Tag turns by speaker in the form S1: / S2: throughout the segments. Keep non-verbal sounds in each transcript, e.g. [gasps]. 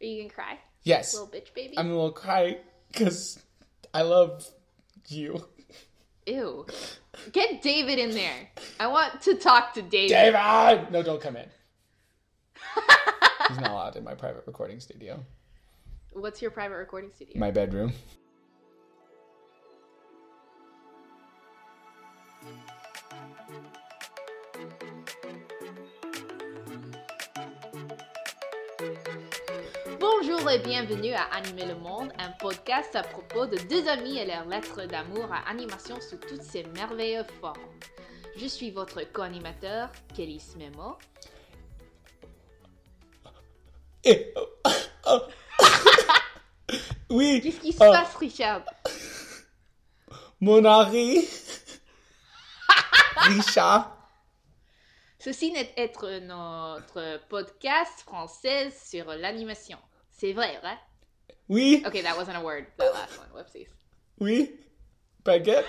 S1: Are you gonna cry,
S2: Yes.
S1: little bitch baby?
S2: I'm a little cry because I love you.
S1: Ew. Get David in there. I want to talk to David.
S2: David! No, don't come in. He's not allowed in my private recording studio. [laughs]
S1: What's your private recording studio?
S2: My bedroom.
S1: Bonjour et bienvenue à Animer le Monde, un podcast à propos de deux amis et leurs lettres d'amour à animation sous toutes ses merveilleuses formes. Je suis votre co-animateur, Kelly Smemo.
S2: Eh, oh, oh. [laughs] oui.
S1: Qu'est-ce qui se
S2: oh,
S1: passe, Richard?
S2: Mon mari. [laughs] Richard.
S1: Ceci n'est être notre podcast français sur l'animation. C'est vrai, vrai?
S2: Oui.
S1: Okay, that wasn't a word, that last one. Whoopsies.
S2: Oui. Baguette.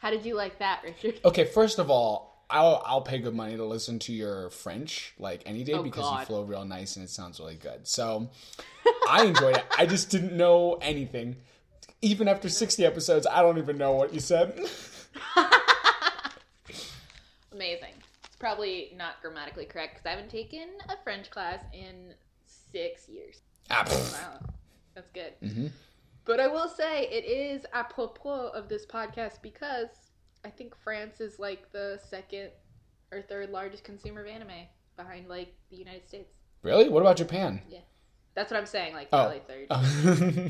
S1: How did you like that, Richard?
S2: Okay, first of all, I'll I'll pay good money to listen to your French like any day
S1: Oh,
S2: because you flow real nice and it sounds really good. So I enjoyed it. I just didn't know anything. Even after 60 episodes, I don't even know what you said. [laughs]
S1: Amazing. It's probably not grammatically correct because I haven't taken a French class in six years.
S2: Ah.
S1: Wow, that's good.
S2: Mhm.
S1: But I will say it is apropos of this podcast because I think France is like the second or third largest consumer of anime behind like the United States.
S2: Really? What about Japan? Yeah.
S1: That's what I'm saying, like
S2: Oh.
S1: probably third.
S2: Oh.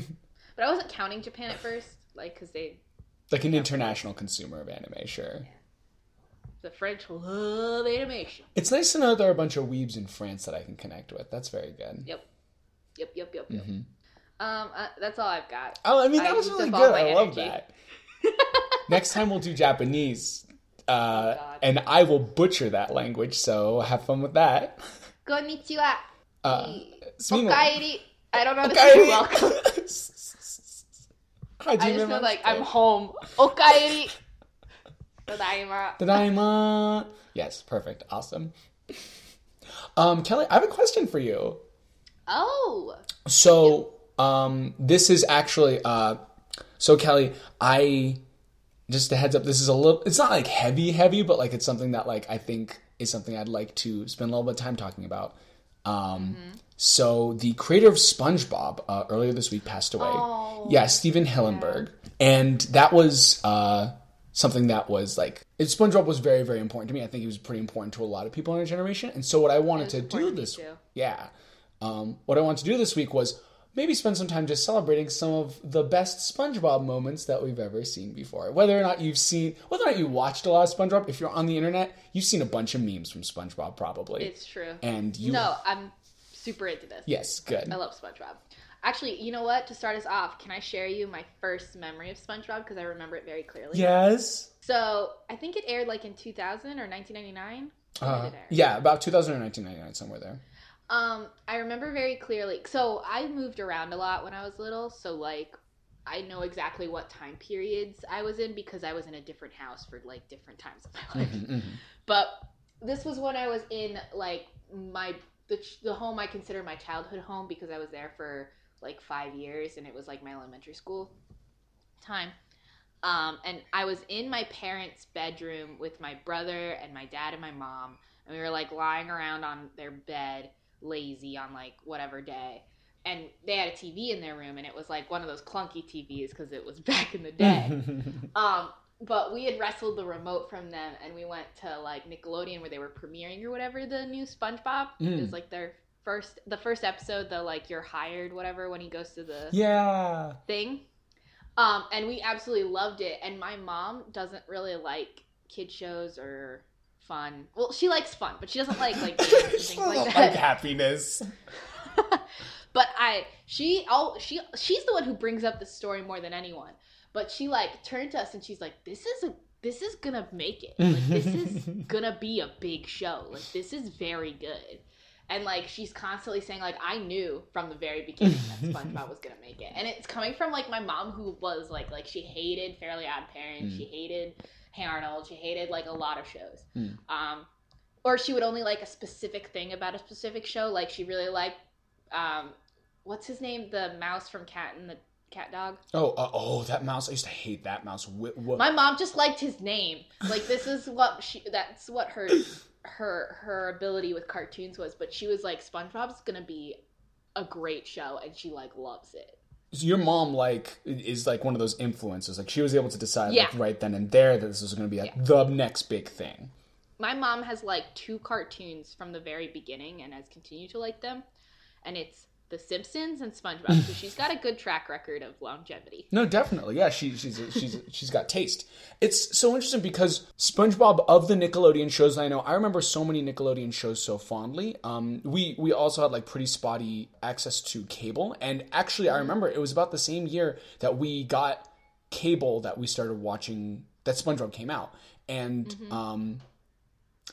S1: But I wasn't counting Japan at first, like because they
S2: like an international consumer of anime, sure.
S1: The French love animation.
S2: It's nice to know that there are a bunch of weebs in France that I can connect with. That's very good.
S1: Yep, yep, yep, yep, yep.
S2: Mhm.
S1: Um, uh, that's all I've got.
S2: Oh, I mean,
S1: I
S2: that was really good. I love that. [laughs] Next time we'll do Japanese. Uh,
S1: God.
S2: and I will butcher that language, so have fun with that.
S1: Konnichiwa.
S2: Uh,
S1: I- Okaeri. I don't know how to say welcome. [laughs] I just feel like I'm home. Okaeri. Tadaima.
S2: Tadaima. Yes, perfect. Awesome. Um, Kelly, I have a question for you.
S1: Oh.
S2: So, um, this is actually, uh, so Kelly, I just a heads up. This is a little. It's not like heavy, heavy, but like it's something that like I think is something I'd like to spend a little bit of time talking about. Um, so the creator of SpongeBob uh, earlier this week passed away.
S1: Oh.
S2: yeah, Stephen Hillenburg, and that was uh, something that was like it, SpongeBob was very, very important to me. I think he was pretty important to a lot of people in our generation. And so what I wanted to do
S1: important to
S2: this, yeah, um, what I wanted to do this week was maybe spend some time just celebrating some of the best SpongeBob moments that we've ever seen before. Whether or not you've seen, whether or not you watched a lot of SpongeBob, if you're on the internet, you've seen a bunch of memes from SpongeBob probably.
S1: It's true.
S2: and you,
S1: No, I'm super into this.
S2: yes, good.
S1: I love SpongeBob. Actually, you know what? To start us off, can I share you my first memory of SpongeBob because I remember it very clearly.
S2: Yes.
S1: So I think it aired like in 2000 or 1999.
S2: Uh,
S1: did it air?
S2: yeah, about 2000 or 1999, somewhere there.
S1: Um, I remember very clearly. So I moved around a lot when I was little. So like, I know exactly what time periods I was in because I was in a different house for like different times of my life.
S2: Mhm, mhm.
S1: But this was when I was in like my the the home I consider my childhood home because I was there for like five years and it was like my elementary school time. Um, and I was in my parents' bedroom with my brother and my dad and my mom, and we were like lying around on their bed, lazy on like whatever day. And they had a TV in their room, and it was like one of those clunky TVs because it was [laughs] back in the day. [laughs] Um, but we had wrestled the remote from them, and we went to like Nickelodeon where they were premiering or whatever the new SpongeBob. It
S2: Mm.
S1: was like their first, the first episode, the like you're hired, whatever, when he goes to the
S2: yeah.
S1: thing. Um, and we absolutely loved it. And my mom doesn't really like kid shows or fun. Well, she likes fun, but she doesn't like like [laughs] things like
S2: like happiness. [laughs]
S1: but I she all she she's the one who brings up the story more than anyone. But she like turned to us and she's like, "This is a this is gonna make it. Like this is [laughs] gonna be a big show. Like this is very good." And like she's constantly saying like I knew from the very beginning that [laughs] SpongeBob was gonna make it, and it's coming from like my mom who was like like she hated Fairly Odd Parents,
S2: Mm.
S1: she hated Hey Arnold, she hated like a lot of shows.
S2: Mm.
S1: Um, or she would only like a specific thing about a specific show. Like she really liked, um, what's his name, the mouse from Cat and the Cat Dog.
S2: Oh, uh, oh, that mouse! I used to hate that mouse. Wh- wh-
S1: My mom just liked his name. Like this is what she. That's what her her her ability with cartoons was. But she was like, SpongeBob's gonna be a great show, and she like loves it.
S2: So your mom like is like one of those influences. Like she was able to decide
S1: Yeah.
S2: like right then and there that this was going to be like the next big thing.
S1: my mom has like two cartoons from the very beginning and has continued to like them and it's the simpsons and spongebob so she's got a good track record of longevity
S2: No, definitely. Yeah, she, she's she's she's got taste. It's so interesting because SpongeBob of the Nickelodeon shows I know, I remember so many Nickelodeon shows so fondly. Um, we we also had like pretty spotty access to cable, and actually, I remember it was about the same year that we got cable that we started watching that SpongeBob came out, and um,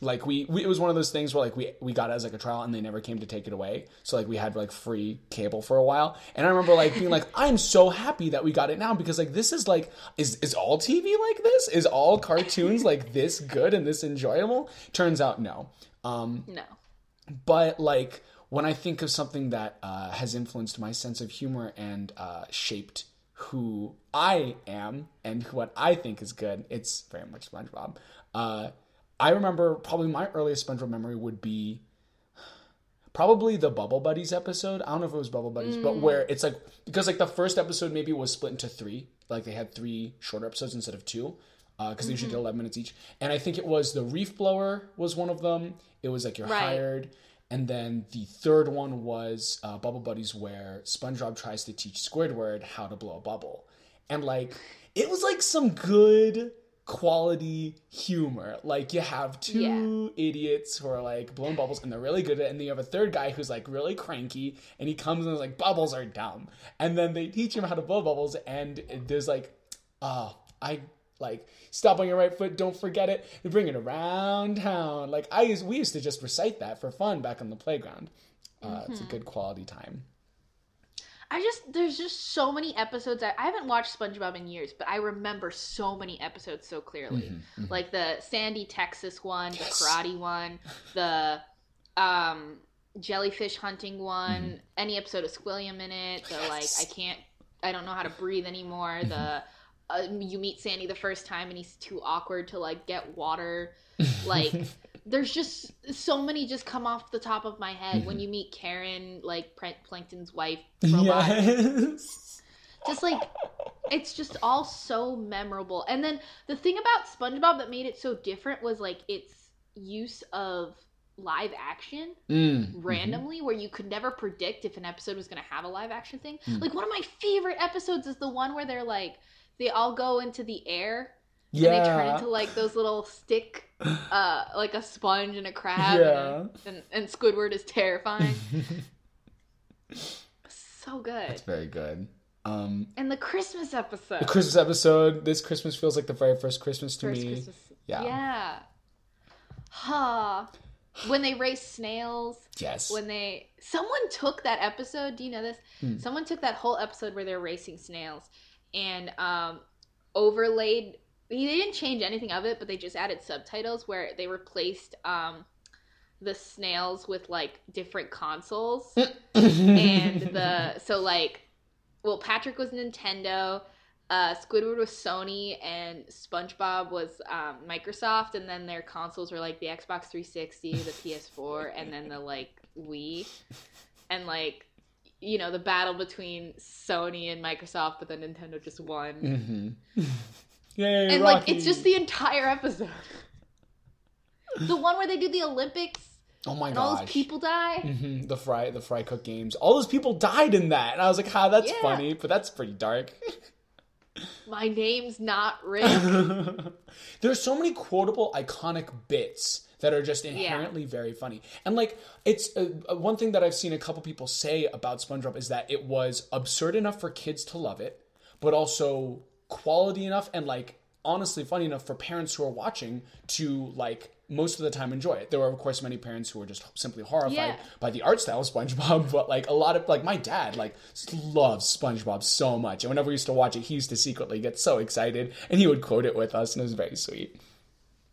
S2: like we, we it was one of those things where like we we got it as like a trial and they never came to take it away. So like we had like free cable for a while. And i remember like being like i'm so happy that we got it now because like this is like is is all tv like this? Is all cartoons like this good and this enjoyable? Turns out no. Um
S1: no.
S2: but like when I think of something that uh, has influenced my sense of humor and uh, shaped who I am and what I think is good, it's very much SpongeBob. Uh, I remember probably my earliest SpongeBob memory would be probably the Bubble Buddies episode. I don't know if it was Bubble Buddies, but mm. where it's like because like the first episode maybe was split into three, like they had three shorter episodes instead of two. Uh, because they usually mm-hmm. did 11 minutes each. And I think it was the Reef Blower was one of them. It was like you're
S1: Right.
S2: hired. And then the third one was uh, Bubble Buddies, where SpongeBob tries to teach Squidward how to blow a bubble. And like, it was like some good quality humor. Like, you have two idiots who are like blowing bubbles and they're really good at it. And then you have a third guy who's like really cranky and he comes and is like, bubbles are dumb. And then they teach him how to blow bubbles. And there's like, oh, I like stop on your right foot don't forget it you bring it around town like i used we used to just recite that for fun back on the playground uh, it's a good quality time
S1: i just there's just so many episodes I, I haven't watched spongebob in years but i remember so many episodes so clearly. Like the sandy texas one
S2: Yes.
S1: the karate one the um jellyfish hunting one any episode of squilliam in it the like i can't i don't know how to breathe anymore the uh, you meet sandy the first time and he's too awkward to like get water. [laughs] Like there's just so many just come off the top of my head when you meet karen like plankton's wife robot.
S2: Yes.
S1: Just like it's just all so memorable. And then the thing about spongebob that made it so different was like its use of live action
S2: Mm.
S1: randomly where you could never predict if an episode was going to have a live action thing.
S2: Mm.
S1: like one of my favorite episodes is the one where they're like they all go into the air
S2: yeah
S1: and they turn into like those little stick uh like a sponge and a crab and, and, and squidward is terrifying [laughs] so good
S2: that's very good um
S1: and the christmas episode
S2: the christmas episode this christmas feels like the very first christmas to
S1: First
S2: me
S1: Christmas.
S2: Yeah.
S1: Yeah. Ha. When they race snails,
S2: yes
S1: when they someone took that episode, do you know this?
S2: Hmm.
S1: Someone took that whole episode where they're racing snails and um overlaid they didn't change anything of it, but they just added subtitles where they replaced um the snails with like different consoles. [clears throat] And the so like well patrick was nintendo uh, Squidward was Sony and SpongeBob was um, Microsoft, and then their consoles were like the Xbox 360, the PS4, and then the like Wii, and like you know the battle between Sony and Microsoft, but then Nintendo just won,
S2: hmm [laughs] Yay,
S1: and like it's just the entire episode. [laughs] the one where they do the Olympics
S2: oh my
S1: god! all those people die.
S2: hmm The fry, the fry cook games. All those people died in that, and I was like, "Ha, that's
S1: Yeah.
S2: funny," but that's pretty dark. [laughs]
S1: My name's not [laughs] Rick.
S2: There's so many quotable, iconic bits that are just inherently very funny. And like, it's uh, uh, one thing that I've seen a couple people say about SpongeBob is that it was absurd enough for kids to love it, but also quality enough and like honestly funny enough for parents who are watching to like most of the time enjoy it. There were of course many parents who were just simply horrified
S1: Yeah.
S2: by the art style of SpongeBob, [laughs] but like a lot of like my dad like loves SpongeBob so much, and whenever we used to watch it, he used to secretly get so excited, and he would quote it with us, and it was very sweet.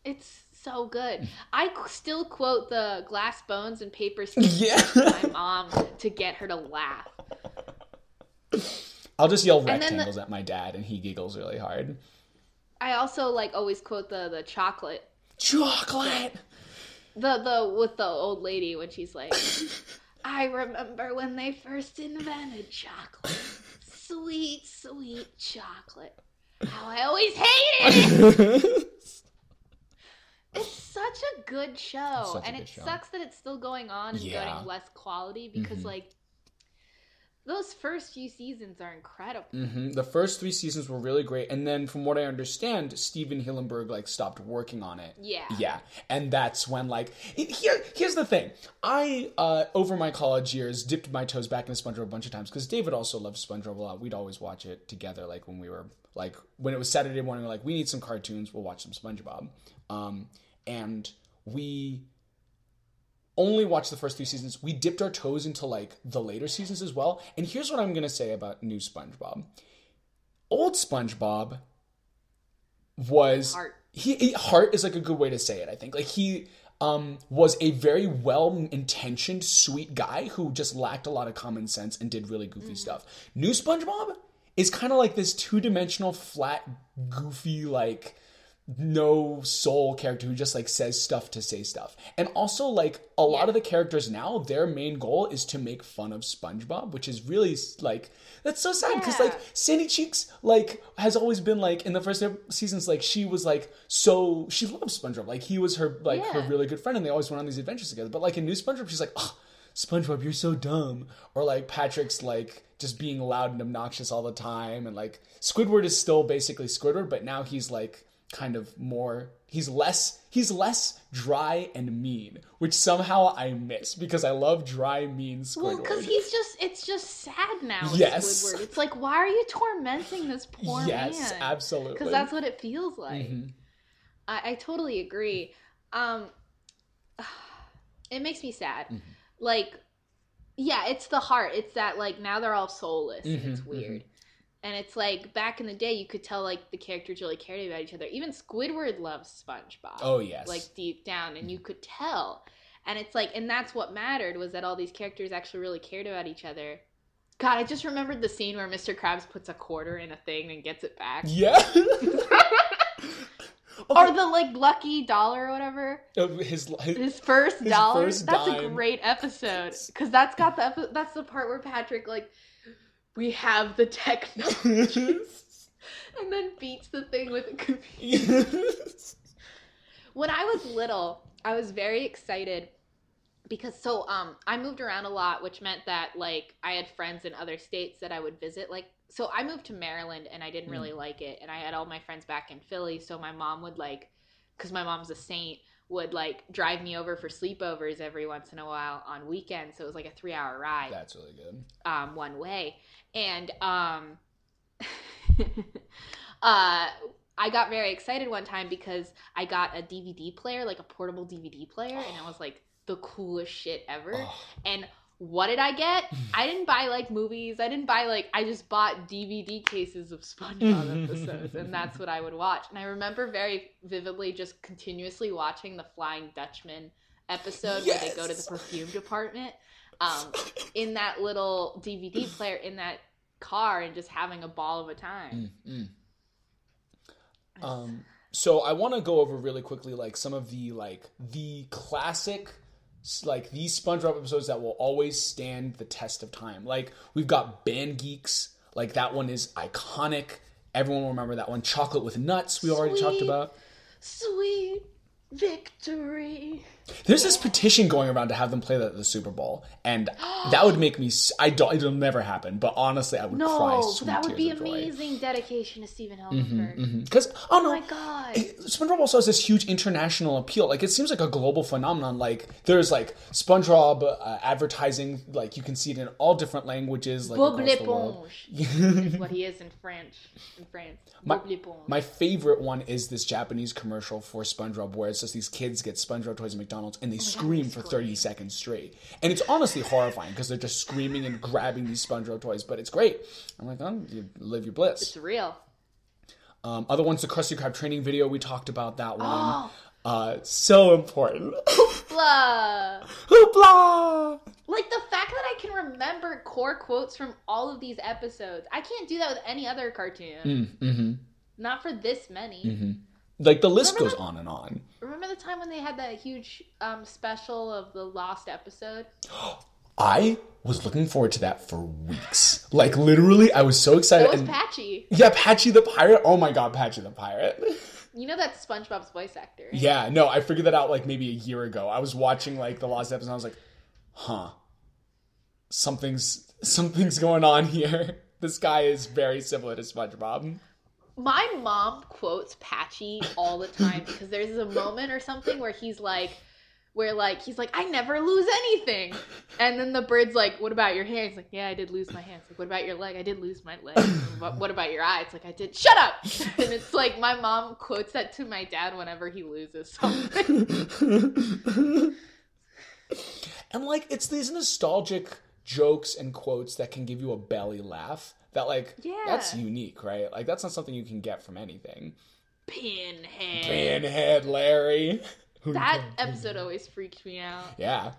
S1: it's so good. I still quote the glass bones and paper [laughs] skins
S2: Yeah.
S1: to my mom to get her to laugh. [laughs]
S2: I'll just yell
S1: then the-
S2: rectangles at my dad, and he giggles really hard.
S1: I also like always quote the the chocolate
S2: Chocolate.
S1: the the with the old lady when she's like [laughs] I remember when they first invented chocolate. Sweet, sweet chocolate. How I always hated it. [laughs] It's such a good show, and it
S2: show.
S1: sucks that it's still going on and
S2: Yeah.
S1: getting less quality because
S2: Mhm.
S1: like those first few seasons are incredible.
S2: hmm The first three seasons were really great, and then from what I understand, Stephen Hillenburg like stopped working on it.
S1: Yeah.
S2: Yeah, and that's when like it, here. Here's the thing. I uh, over my college years dipped my toes back into SpongeBob a bunch of times because David also loved SpongeBob a lot. We'd always watch it together, like when we were like when it was Saturday morning. We're like, we need some cartoons. We'll watch some SpongeBob. Um, and we only watched the first three seasons. We dipped our toes into like the later seasons as well. And here's what I'm gonna say about new SpongeBob. Old SpongeBob was
S1: Heart.
S2: he, he heart is like a good way to say it. I think like he um was a very well intentioned sweet guy who just lacked a lot of common sense and did really goofy stuff. New SpongeBob is kind of like this two dimensional flat goofy like no soul character who just like says stuff to say stuff. And also like a lot of the characters now, their main goal is to make fun of SpongeBob, which is really like that's so sad because like Sandy Cheeks like has always been like in the first seasons like she was like so she loves SpongeBob. Like he was her like her really good friend and they always went on these adventures together. But like in New SpongeBob she's like, "Oh, SpongeBob, you're so dumb." Or like Patrick's like just being loud and obnoxious all the time and like Squidward is still basically Squidward, but now he's like kind of more he's less he's less dry and mean, which somehow I miss because I love dry mean Squidward.
S1: Well, because he's just, it's just sad now.
S2: Yes.
S1: Squidward. It's like, why are you tormenting this poor
S2: yes,
S1: man?
S2: absolutely.
S1: Because that's what it feels like.
S2: Mhm.
S1: I, I totally agree. Um, [sighs] it makes me sad.
S2: Mhm.
S1: Like, yeah, it's the heart. It's that like now they're all soulless. and it's
S2: Mhm,
S1: weird. And it's like back in the day, you could tell like the characters really cared about each other. Even Squidward loves SpongeBob.
S2: Oh yes.
S1: like deep down and you could tell and it's like and that's what mattered was that all these characters actually really cared about each other god i just remembered the scene where mr krabs puts a quarter in a thing and gets it back [laughs]
S2: yeah. [laughs]
S1: or the like lucky dollar or whatever
S2: Uh, his, his
S1: his first
S2: His
S1: dollar
S2: first
S1: that's a great episode because that's got the epi- that's the part where patrick like we have the technology [laughs] and then beats the thing with a computer [laughs] when I was little, I was very excited because so um I moved around a lot, which meant that like I had friends in other states that I would visit. Like so I moved to Maryland and I didn't really like it and I had all my friends back in Philly, so my mom would like cuz my mom's a saint would like drive me over for sleepovers every once in a while on weekends. So it was like a 3-hour ride
S2: That's really good.
S1: um, one way. And um, [laughs] uh, I got very excited one time because I got a DVD player, like a portable DVD player, and it was like the coolest shit ever.
S2: Oh,
S1: And what did I get? [laughs] I didn't buy like movies. I didn't buy like I just bought DVD cases of SpongeBob episodes, and that's what I would watch. And I remember very vividly just continuously watching the Flying Dutchman episode where they go to the perfume department um, in that little DVD [clears throat] player in that car and just having a ball of a time.
S2: Mm, mm. Um, so I want to go over really quickly, like some of the like the classic, like these SpongeBob episodes that will always stand the test of time. Like we've got Band Geeks, like that one is iconic. Everyone will remember that one. Chocolate with nuts, we already talked about.
S1: Sweet victory.
S2: There's this petition going around to have them play that at the Super Bowl, and [gasps] that would make me. I don't. It'll never happen, but honestly, I would cry.
S1: No, that would be amazing dedication to Stephen Hillenburg.
S2: Because oh
S1: Oh
S2: no,
S1: my god.
S2: SpongeBob also has this huge international appeal. Like it seems like a global phenomenon. Like there's like SpongeBob uh, advertising. Like you can see it in all different languages. Like
S1: Bob
S2: across the world.
S1: l'éponge is what he is in French. In France.
S2: My- My favorite one is this Japanese commercial for SpongeBob where it's just these kids get SpongeBob toys at McDonald's and they scream for 30 seconds straight. And it's honestly horrifying because they're just screaming and grabbing these SpongeBob toys, but it's great. I'm like, oh, you live your bliss.
S1: it's real.
S2: Um, other ones, the Krusty Krab training video, we talked about that one.
S1: Oh,
S2: Uh, so important. [laughs]
S1: Blah.
S2: Hoopla!
S1: Like the fact that I can remember core quotes from all of these episodes. I can't do that with any other cartoon.
S2: Mm, mm-hmm,
S1: Not for this many.
S2: mm-hmm. Like the list
S1: Remember
S2: goes
S1: that-
S2: on and on.
S1: Remember the time when they had that huge um, special of the lost episode? [gasps]
S2: I was looking forward to that for weeks. Like literally, I was so excited.
S1: It was
S2: and-
S1: Patchy.
S2: yeah, Patchy the pirate. Oh my god, Patchy the pirate. [laughs]
S1: You know that's SpongeBob's voice actor. right?
S2: Yeah, no, I figured that out like maybe a year ago. I was watching like the last episode. and I was like, huh, something's something's going on here. [laughs] This guy is very similar to SpongeBob.
S1: My mom quotes Patchy all the time [laughs] because there's a moment or something where he's like, where like he's like, I never lose anything, and then the bird's like, What about your hands? Like, yeah, I did lose my hands. Like, what about your leg? I did lose my leg. [laughs] what, what about your eyes? Like, I did. Shut up! [laughs] and it's like my mom quotes that to my dad whenever he loses something.
S2: And like it's these nostalgic jokes and quotes that can give you a belly laugh. That like
S1: Yeah.
S2: that's unique, right? Like that's not something you can get from anything.
S1: Pinhead.
S2: Pinhead Larry. [laughs]
S1: That episode always freaked me out.
S2: Yeah.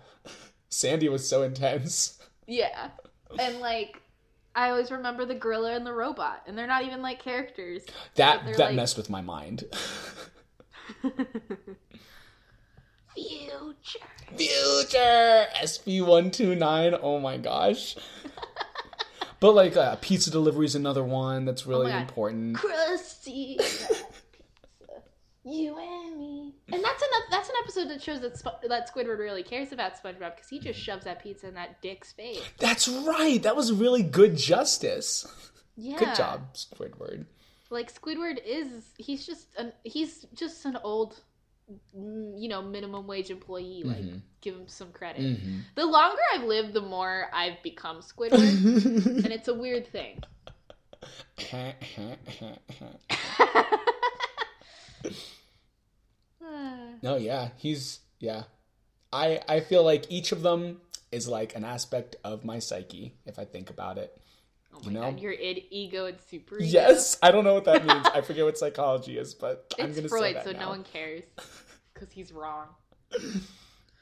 S2: Sandy was so intense.
S1: Yeah. And like I always remember the gorilla and the robot, and they're not even like characters.
S2: That that
S1: like-
S2: messed with my mind. [laughs]
S1: Future.
S2: Future SB129. Oh my gosh. [laughs] but like uh, pizza delivery is another one that's really
S1: Oh
S2: important.
S1: Pizza. You and me. And that's an that's an episode that shows that Sp- that Squidward really cares about SpongeBob because he just shoves that pizza in that dick's face.
S2: That's right. That was really good justice.
S1: Yeah.
S2: Good job, Squidward.
S1: Like Squidward is he's just an he's just an old you know minimum wage employee like
S2: Mhm.
S1: give him some credit
S2: Mhm.
S1: the longer i've lived the more i've become squidward [laughs] and it's a weird thing [laughs]
S2: no, yeah, he's yeah. I I feel like each of them is like an aspect of my psyche if I think about it.
S1: Oh
S2: You know?
S1: god your id, ego and super ego.
S2: Yes, I don't know what that means. I forget what psychology is, but I'm
S1: it's
S2: gonna say
S1: freud
S2: that
S1: so
S2: now.
S1: no one cares [laughs] because he's wrong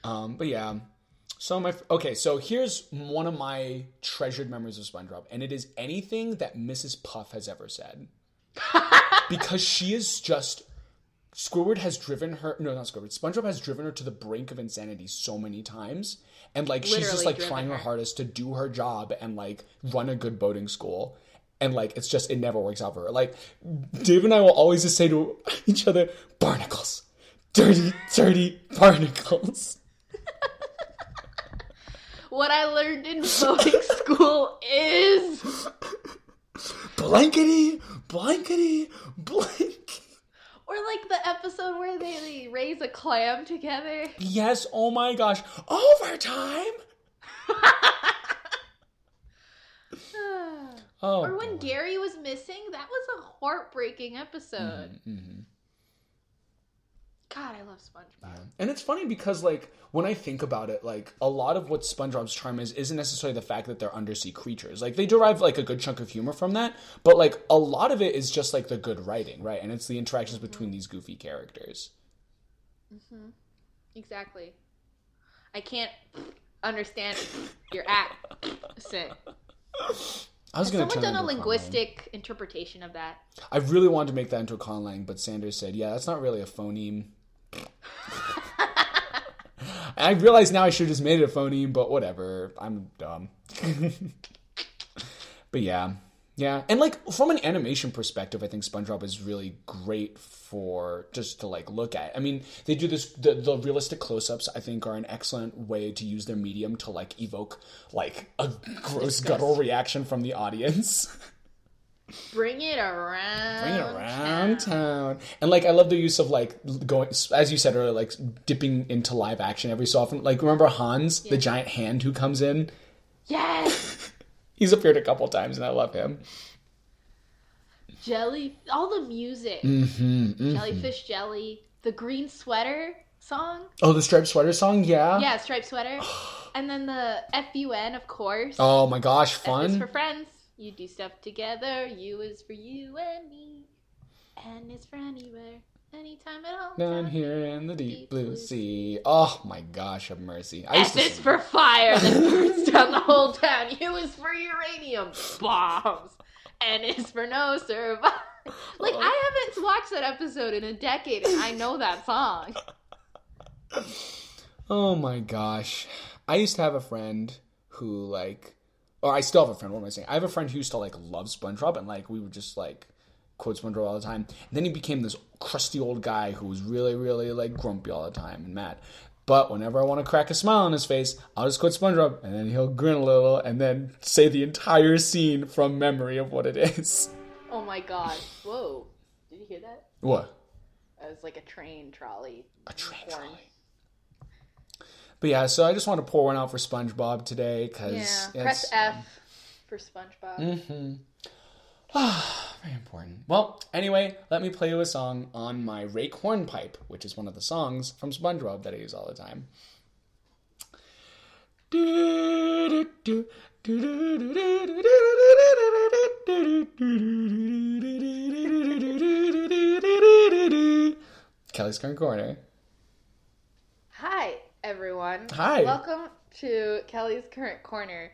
S2: Um, but yeah. So my okay, so here's one of my treasured memories of SpongeBob, and it is anything that Mrs. Puff has ever said, [laughs] because she is just Squidward has driven her. No, not Squidward. SpongeBob has driven her to the brink of insanity so many times, and like she's just like trying her
S1: her.
S2: hardest to do her job and like run a good boating school. And like it's just it never works out for her. Like Dave and I will always just say to each other, "Barnacles, dirty, dirty barnacles."
S1: what i learned in boating [laughs] school is
S2: blankety, blankety, blank.
S1: Or like the episode where they, they raise a clam together
S2: Yes, oh my gosh. Overtime. [sighs] Oh.
S1: or when
S2: boy.
S1: gary was missing that was a heartbreaking episode
S2: Mhm.
S1: God i love spongebob
S2: And it's funny because, like, when I think about it, like, a lot of what SpongeBob's charm is isn't necessarily the fact that they're undersea creatures. Like, they derive, like, a good chunk of humor from that, but, like, a lot of it is just, like, the good writing, right? And it's the interactions between these goofy characters. Mhm.
S1: Exactly. I can't understand your accent.
S2: I was going to turn
S1: done a
S2: into conlang.
S1: linguistic interpretation of that?
S2: I really wanted to make that into a conlang, but Sanders said, "Yeah, that's not really a phoneme." I realize now I should have just made it a phoneme, but whatever. I'm dumb. but yeah, yeah, and like from an animation perspective, I think SpongeBob is really great for just to like look at. I mean, they do this the, the realistic close-ups. I think are an excellent way to use their medium to like evoke like a gross guttural reaction from the audience. [laughs]
S1: Bring it around.
S2: Bring it around town. And like I love the use of like going as you said earlier, like dipping into live action every so often. Like remember Hans, the giant hand who comes in?
S1: Yes! [laughs]
S2: He's appeared a couple times and I love him.
S1: jelly. All the music.
S2: Mm-hmm,
S1: Jellyfish jelly. The green sweater song.
S2: Oh, the striped sweater song, yeah.
S1: Yeah, striped sweater. [sighs] and then the FUN, of course.
S2: Oh my gosh, fun.
S1: for friends. You do stuff together. U is for you and me. N is for anywhere. Anytime at home.
S2: Down here in the deep blue sea. Oh my gosh, have mercy. I used to
S1: is for fire that [laughs] burns down the whole town. U is for uranium bombs. N is for no survive. Like I haven't watched that episode in a decade, and I know that song.
S2: Oh my gosh. I used to have a friend who like I still have a friend, what am I saying? I have a friend who used to like love SpongeBob and like we would just like quote SpongeBob all the time. And then he became this crusty old guy who was really, really like grumpy all the time and mad. But whenever I want to crack a smile on his face, I'll just quote SpongeBob and then he'll grin a little and then say the entire scene from memory of what it is. [laughs]
S1: Oh my god! Whoa! Did you hear that?
S2: What?
S1: It was like a train trolley.
S2: A train trolley. But yeah, so I just want to pour one out for SpongeBob today because
S1: Yeah. Press F for SpongeBob.
S2: Mm-hmm. Very important. Well, anyway, let me play you a song on my rake hornpipe, which is one of the songs from SpongeBob that I use all the time. Kelly's Current Corner.
S1: Hi, everyone.
S2: Hi.
S1: Welcome to Kelly's Current Corner.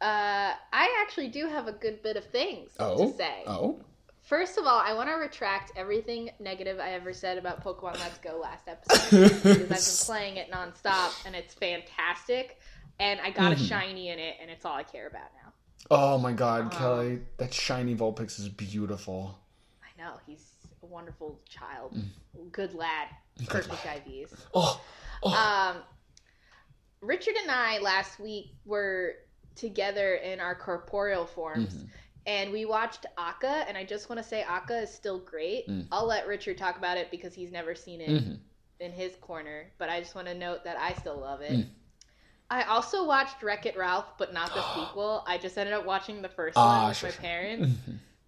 S1: Uh, I actually do have a good bit of things
S2: Oh.
S1: to say.
S2: Oh.
S1: First of all, I want to retract everything negative I ever said about Pokemon Let's Go last [laughs] episode because I've been playing it nonstop and it's fantastic. And I got
S2: Mhm.
S1: a shiny in it, and it's all I care about now.
S2: Oh my god,
S1: Uh-huh.
S2: Kelly. That shiny Vulpix is beautiful.
S1: I know he's a wonderful child,
S2: Mm.
S1: good lad, perfect IVs.
S2: Oh. Oh.
S1: Um, Richard and I last week were together in our corporeal forms,
S2: Mhm.
S1: and we watched ACCA. And I just want to say ACCA is still great.
S2: Mm.
S1: I'll let Richard talk about it because he's never seen it
S2: Mhm.
S1: in his corner. But I just want to note that I still love it.
S2: Mm.
S1: I also watched Wreck It Ralph, but not the [gasps] sequel. I just ended up watching the first
S2: Ah,
S1: one with
S2: sure,
S1: my
S2: sure.
S1: parents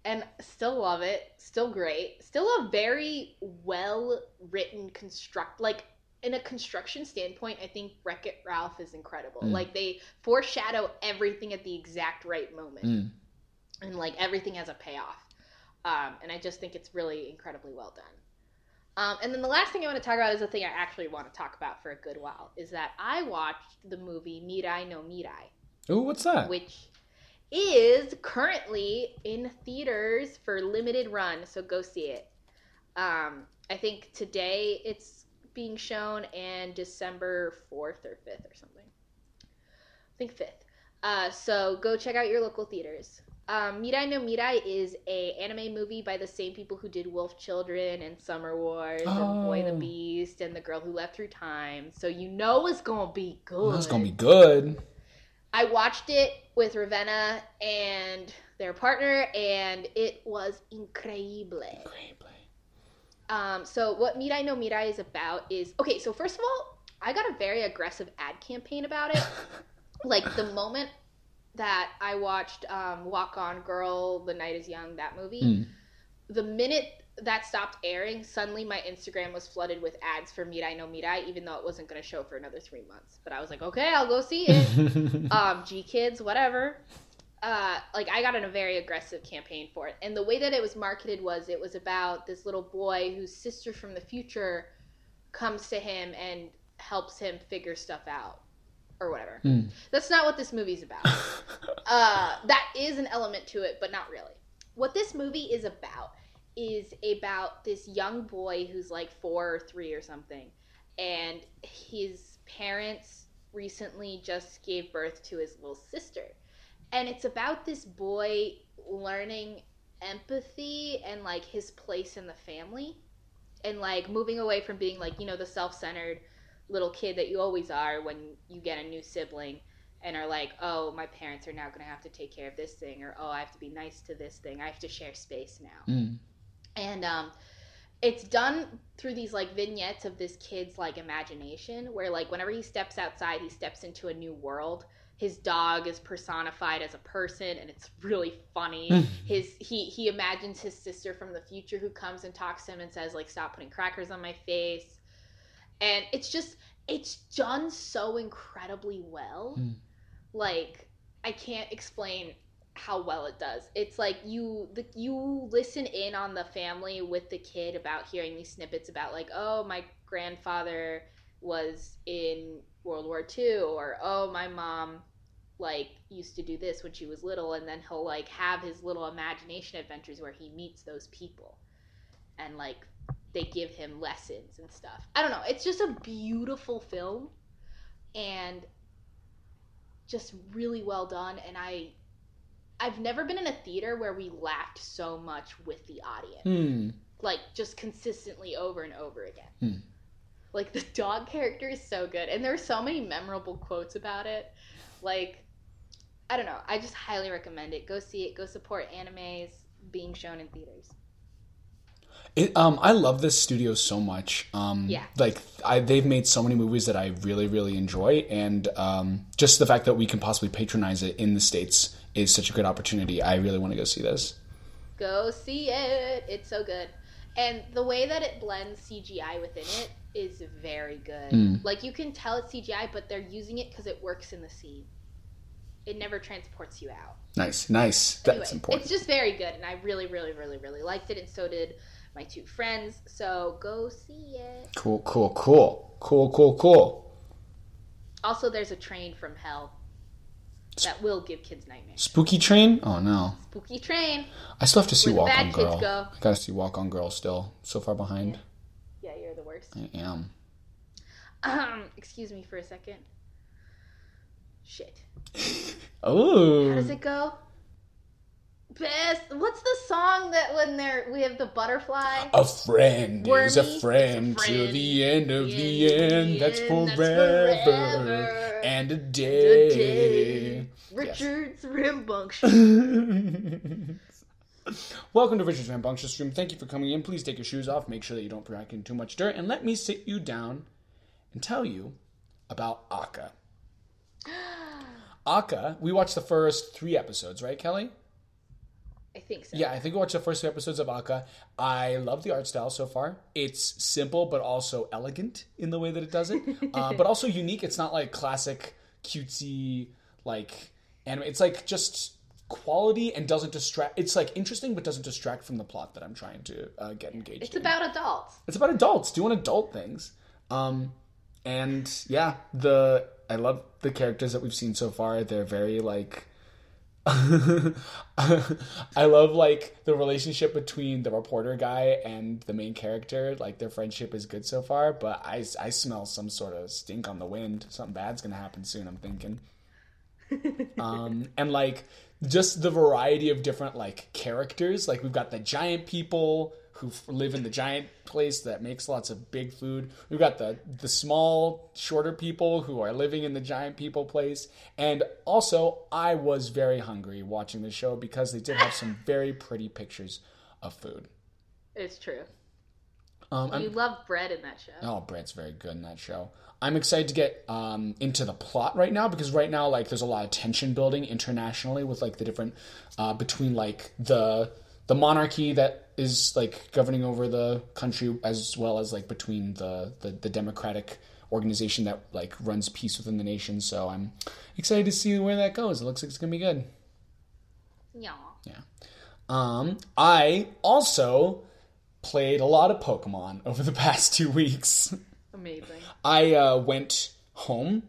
S1: and still love it still great still a very well written construct like in a construction standpoint i think wreck it ralph is incredible
S2: Mm.
S1: like they foreshadow everything at the exact right moment
S2: Mm.
S1: and like everything has a payoff um, and i just think it's really incredibly well done um, and then the last thing i want to talk about is the thing i actually want to talk about for a good while is that i watched the movie mirai no mirai
S2: Ooh, what's that?
S1: which is currently in theaters for limited run so go see it um, i think today it's being shown and december 4th or 5th or something i think 5th uh, so go check out your local theaters um, mirai no mirai is a anime movie by the same people who did wolf children and summer wars and boy the
S2: Oh.
S1: beast and the girl who leapt through time so you know it's gonna be good
S2: It's gonna be good.
S1: I watched it with Ravenna and their partner, and it was incredible.
S2: Play.
S1: Um, so what Mirai no Mirai is about is okay. So first of all, I got a very aggressive ad campaign about it. [laughs] like the moment that I watched um, Walk On Girl, The Night Is Young, that movie,
S2: Mm.
S1: the minute that stopped airing, suddenly my Instagram was flooded with ads for Mirai no Mirai, even though it wasn't going to show for another three months. But I was like, okay, I'll go see it. [laughs] um, GKIDS, whatever. Uh, like I got in a very aggressive campaign for it, and the way that it was marketed was it was about this little boy whose sister from the future comes to him and helps him figure stuff out, or whatever.
S2: Mm.
S1: That's not what this movie's about. [laughs] uh, that is an element to it, but not really. What this movie is about is about this young boy who's like four or three or something, and his parents recently just gave birth to his little sister. And it's about this boy learning empathy and like his place in the family and like moving away from being like, you know, the self centered little kid that you always are when you get a new sibling and are like, oh, my parents are now going to have to take care of this thing, or oh, I have to be nice to this thing. I have to share space now
S2: Mm.
S1: and um it's done through these like vignettes of this kid's like imagination where like whenever he steps outside he steps into a new world his dog is personified as a person and it's really funny
S2: Mm.
S1: his he he imagines his sister from the future who comes and talks to him and says like stop putting crackers on my face and it's just it's done so incredibly well
S2: Mm.
S1: like i can't explain how well it does. It's like you the, you listen in on the family with the kid about hearing these snippets about like, oh, my grandfather was in World War II, or oh, my mom like used to do this when she was little, and then he'll like have his little imagination adventures where he meets those people, and like they give him lessons and stuff. I don't know. It's just a beautiful film, and just really well done. And I I've never been in a theater where we laughed so much with the audience.
S2: Hmm.
S1: Like just consistently over and over again.
S2: Hmm.
S1: Like the dog character is so good and there are so many memorable quotes about it. Like I don't know, I just highly recommend it. Go see it, go support animes being shown in theaters.
S2: It, um, I love this studio so much. Um,
S1: Yeah.
S2: Like, I, they've made so many movies that I really, really enjoy, and um, just the fact that we can possibly patronize it in the states is such a good opportunity. I really want to go see this.
S1: Go see it. It's so good. And the way that it blends CGI within it is very good.
S2: Mm.
S1: Like you can tell it's CGI, but they're using it because it works in the scene. It never transports you out.
S2: Nice, nice. That's
S1: Anyway,
S2: important.
S1: It's just very good, and I really, really, really, really liked it, and so did my two friends. So go see it.
S2: Cool, cool, cool, cool, cool, cool.
S1: Also, there's a train from hell that will give kids nightmares.
S2: Spooky Train? Oh no,
S1: Spooky train.
S2: I still have to see
S1: Where
S2: Walk on Girl. I gotta see Walk on Girl still. So far behind.
S1: Yeah, you're the worst.
S2: I am.
S1: Um, excuse me for a second. Shit. [laughs]
S2: Oh.
S1: How does it go? Best. What's the song that when they're we have the butterfly?
S2: A friend is a friend,
S1: a
S2: till the end of
S1: The
S2: the
S1: end,
S2: end. That's
S1: end, that's
S2: forever,
S1: forever.
S2: and a day.
S1: day. Richard's [laughs] rambunctious. [laughs]
S2: Welcome to Richard's Rambunctious Stream. Thank you for coming in. Please take your shoes off. Make sure that you don't pack in too much dirt, and let me sit you down and tell you about ACCA. [gasps] ACCA. We watched the first three episodes, right, Kelly?
S1: I think so.
S2: Yeah, I think we watched the first two episodes of ACCA. I love the art style so far. It's simple but also elegant in the way that it does it, [laughs] uh, but also unique. It's not like classic cutesy like anime. It's like just quality and doesn't distract. It's like interesting but doesn't distract from the plot that I'm trying to uh, get engaged
S1: It's
S2: in.
S1: about adults.
S2: It's about adults doing adult things. Um, and yeah, the I love the characters that we've seen so far. They're very like. [laughs] I love like the relationship between the reporter guy and the main character. Like their friendship is good so far, but I, I smell some sort of stink on the wind. Something bad's gonna happen soon. I'm thinking. [laughs] um, and like just the variety of different like characters. Like we've got the giant people who live in the giant place that makes lots of big food. We've got the the small, shorter people who are living in the giant people place. And also, I was very hungry watching the show because they did have some [laughs] very pretty pictures of food.
S1: It's true.
S2: Um, I'm-
S1: You love bread in that show.
S2: Oh, bread's very good in that show. I'm excited to get um, into the plot right now because right now, like, there's a lot of tension building internationally with like the different uh, between like the the monarchy that is like governing over the country as well as like between the the, the democratic organization that like runs peace within the nation. So I'm excited to see where that goes. It looks like it's gonna be good.
S1: Yeah.
S2: Yeah. Um, I also played a lot of Pokemon over the [laughs] past two weeks.
S1: Amazing.
S2: I uh, went home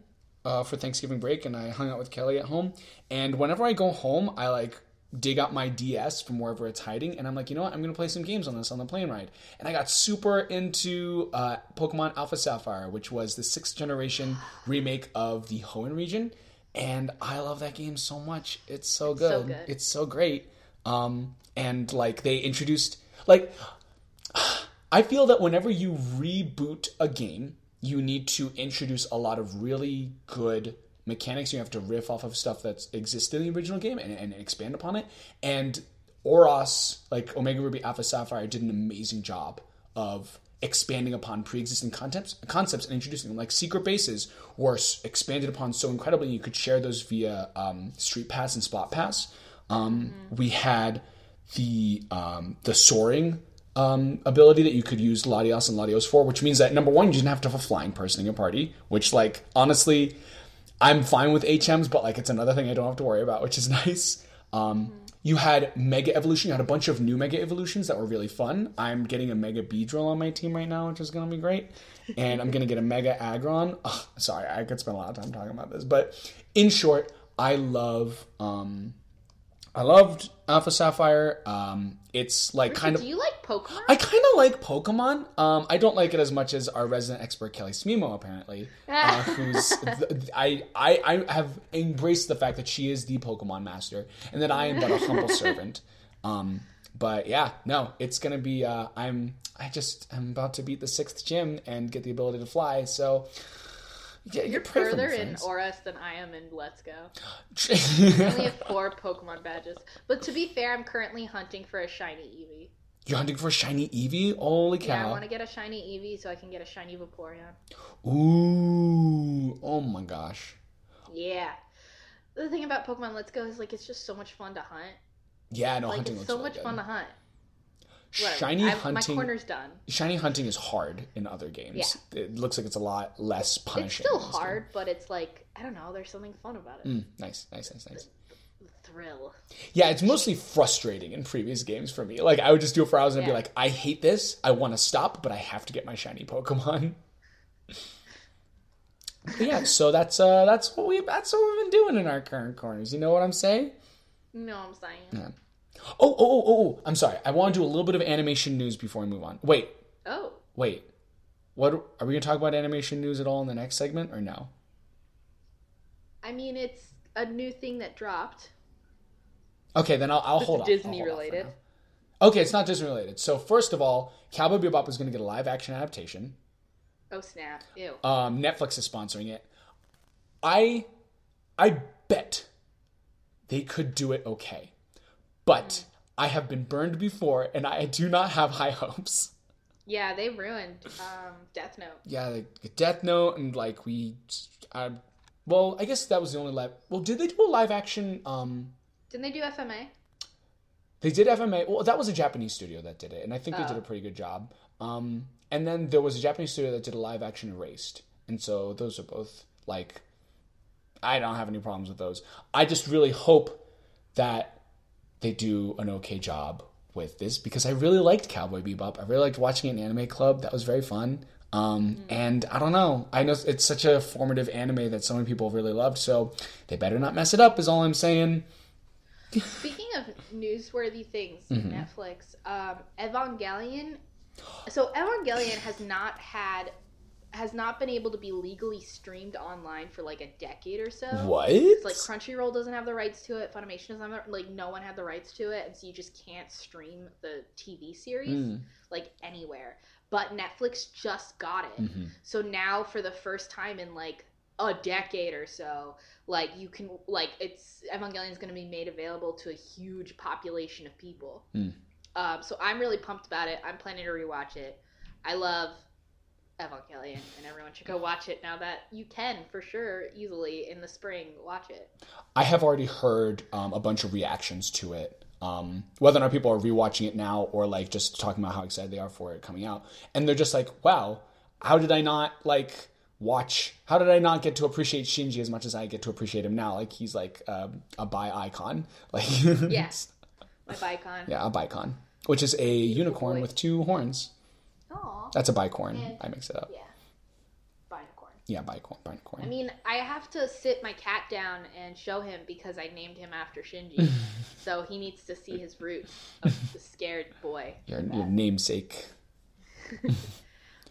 S2: uh, for Thanksgiving break and I hung out with Kelly at home. And whenever I go home, I like dig out my DS from wherever it's hiding, and I'm like, you know what? I'm gonna play some games on this on the plane ride. And I got super into uh, Pokemon Alpha Sapphire, which was the sixth generation remake of the Hoenn region. And I love that game so much. It's so good.
S1: so good.
S2: It's so great. Um, and like they introduced like I feel that whenever you reboot a game, you need to introduce a lot of really good mechanics. You have to riff off of stuff that's existed in the original game and, and expand upon it. And ORAS, like Omega Ruby Alpha Sapphire, did an amazing job of expanding upon pre-existing concepts, concepts and introducing them. Like secret bases were expanded upon so incredibly. You could share those via um, StreetPass and SpotPass. Um, We had the um, the soaring um, ability that you could use Latias and Latios for, which means that number one, you didn't have to have a flying person in your party, which like honestly, I'm fine with HMs, but like it's another thing I don't have to worry about, [laughs] which is nice. Um, You had Mega Evolution. You had a bunch of new Mega Evolutions that were really fun. I'm getting a Mega Beedrill on my team right now, which is going to be great. And I'm going to get a Mega Aggron. [laughs] Ugh, sorry, I could spend a lot of time talking about this. But in short, I love. Um, I loved Alpha Sapphire. Um, it's like kind of
S1: Do you like Pokemon?
S2: I kind of like Pokemon. Um, I don't like it as much as our resident expert Kelly Smimo, apparently. [laughs] Uh, who's th- I, I I have embraced the fact that she is the Pokemon master, and that I am but a humble [laughs] servant. Um, but yeah, no, it's gonna be. Uh, I'm I just I'm about to beat the sixth gym and get the ability to fly. So yeah,
S1: You're
S2: you're pray for me,
S1: further in. ORAS than I am in Let's Go. [laughs] I only have four Pokemon badges. But to be fair, I'm currently hunting for a shiny Eevee.
S2: You're hunting for a shiny Eevee. Holy cow.
S1: Yeah, I want to get a shiny Eevee so I can get a shiny Vaporeon.
S2: Ooh, oh my gosh.
S1: Yeah. The thing about Pokemon Let's Go is like it's just so much fun to hunt.
S2: Yeah, no,
S1: Like
S2: hunting
S1: it's so much
S2: good.
S1: fun to hunt. Whatever.
S2: Shiny
S1: I-
S2: hunting.
S1: My corner's done.
S2: Shiny hunting is hard in other games. It looks like it's a lot less punishing.
S1: It's
S2: still this game.
S1: hard, but it's like I don't know. There's something fun about it.
S2: Mm, nice, nice, nice, nice.
S1: Thrill.
S2: Yeah, it's mostly frustrating in previous games for me. Like I would just do it for hours and I'd be like, I hate this. I want to stop, but I have to get my shiny Pokemon. [laughs] Yeah, so that's uh that's what we that's what we've been doing in our current corners. You know what I'm saying?
S1: What I'm saying?
S2: Yeah. Oh, oh, oh, oh, oh, I'm sorry. I want to do a little bit of animation news before we move on. Wait,
S1: Oh,
S2: wait. What are we gonna talk about animation news at all in the next segment or no?
S1: I mean it's a new thing that dropped.
S2: Okay, then I'll, I'll hold on.
S1: Disney
S2: hold
S1: related.
S2: Okay, it's not Disney related. So first of all, Cowboy Bebop is going to get a live action adaptation.
S1: Oh snap! Ew.
S2: Um, Netflix is sponsoring it. I, I bet they could do it okay, but I have been burned before, and I do not have high hopes.
S1: Yeah, they ruined um, Death Note.
S2: Yeah, like Death Note, and like we, I, well, I guess that was the only live. Well, did they do a live action? Um,
S1: Didn't they do FMA?
S2: They did FMA. Well, that was a Japanese studio that did it, and I think they
S1: Oh.
S2: did a pretty good job. Um, and then there was a Japanese studio that did a live action Erased, and so those are both like, I don't have any problems with those. I just really hope that they do an okay job with this because I really liked Cowboy Bebop. I really liked watching it in Anime Club. That was very fun. Um, and I don't know. I know it's such a formative anime that so many people really loved. So they better not mess it up. Is all I'm saying.
S1: Speaking of newsworthy things, [laughs]
S2: Mm-hmm.
S1: Netflix, um, Evangelion. So Evangelion has not had, has not been able to be legally streamed online for like a decade or so.
S2: What?
S1: Like Crunchyroll doesn't have the rights to it. Funimation doesn't have the, like no one had the rights to it, and so you just can't stream the TV series
S2: Mm.
S1: like anywhere. But Netflix just got it,
S2: Mm-hmm.
S1: so now for the first time in like a decade or so, like you can like it's Evangelion is going to be made available to a huge population of people.
S2: Mm.
S1: Um, so I'm really pumped about it. I'm planning to rewatch it. I love Evangelion, and everyone should go watch it now that you can for sure easily in the spring watch it.
S2: I have already heard um, a bunch of reactions to it. Um, whether or not people are rewatching it now or like just talking about how excited they are for it coming out, and they're just like, "Wow, how did I not like watch? How did I not get to appreciate Shinji as much as I get to appreciate him now? Like he's like uh, a bi icon, [laughs] like
S1: Yes. My Bicon.
S2: yeah, a bicon, which is a unicorn with two horns.
S1: Aw.
S2: That's a bicorn.
S1: And-
S2: I mix it up.
S1: Yeah. Binacorn.
S2: Yeah, bicorn, bicorn.
S1: I mean, I have to sit my cat down and show him because I named him after Shinji. [laughs] so he needs to see his roots of the scared boy.
S2: your, your namesake. [laughs]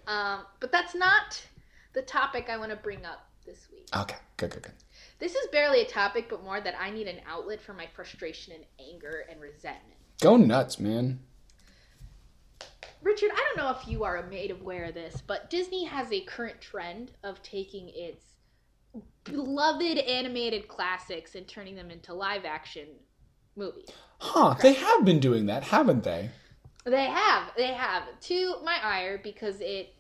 S1: Um, but that's not the topic I want to bring up this week.
S2: Okay, good, good, good.
S1: This is barely a topic, but more that I need an outlet for my frustration and anger and resentment.
S2: Go nuts, man.
S1: Richard, I don't know if you are made aware of this, but Disney has a current trend of taking its beloved animated classics and turning them into live action movies.
S2: Huh? They have been doing that, haven't they?
S1: They have, they have. To my ire, because it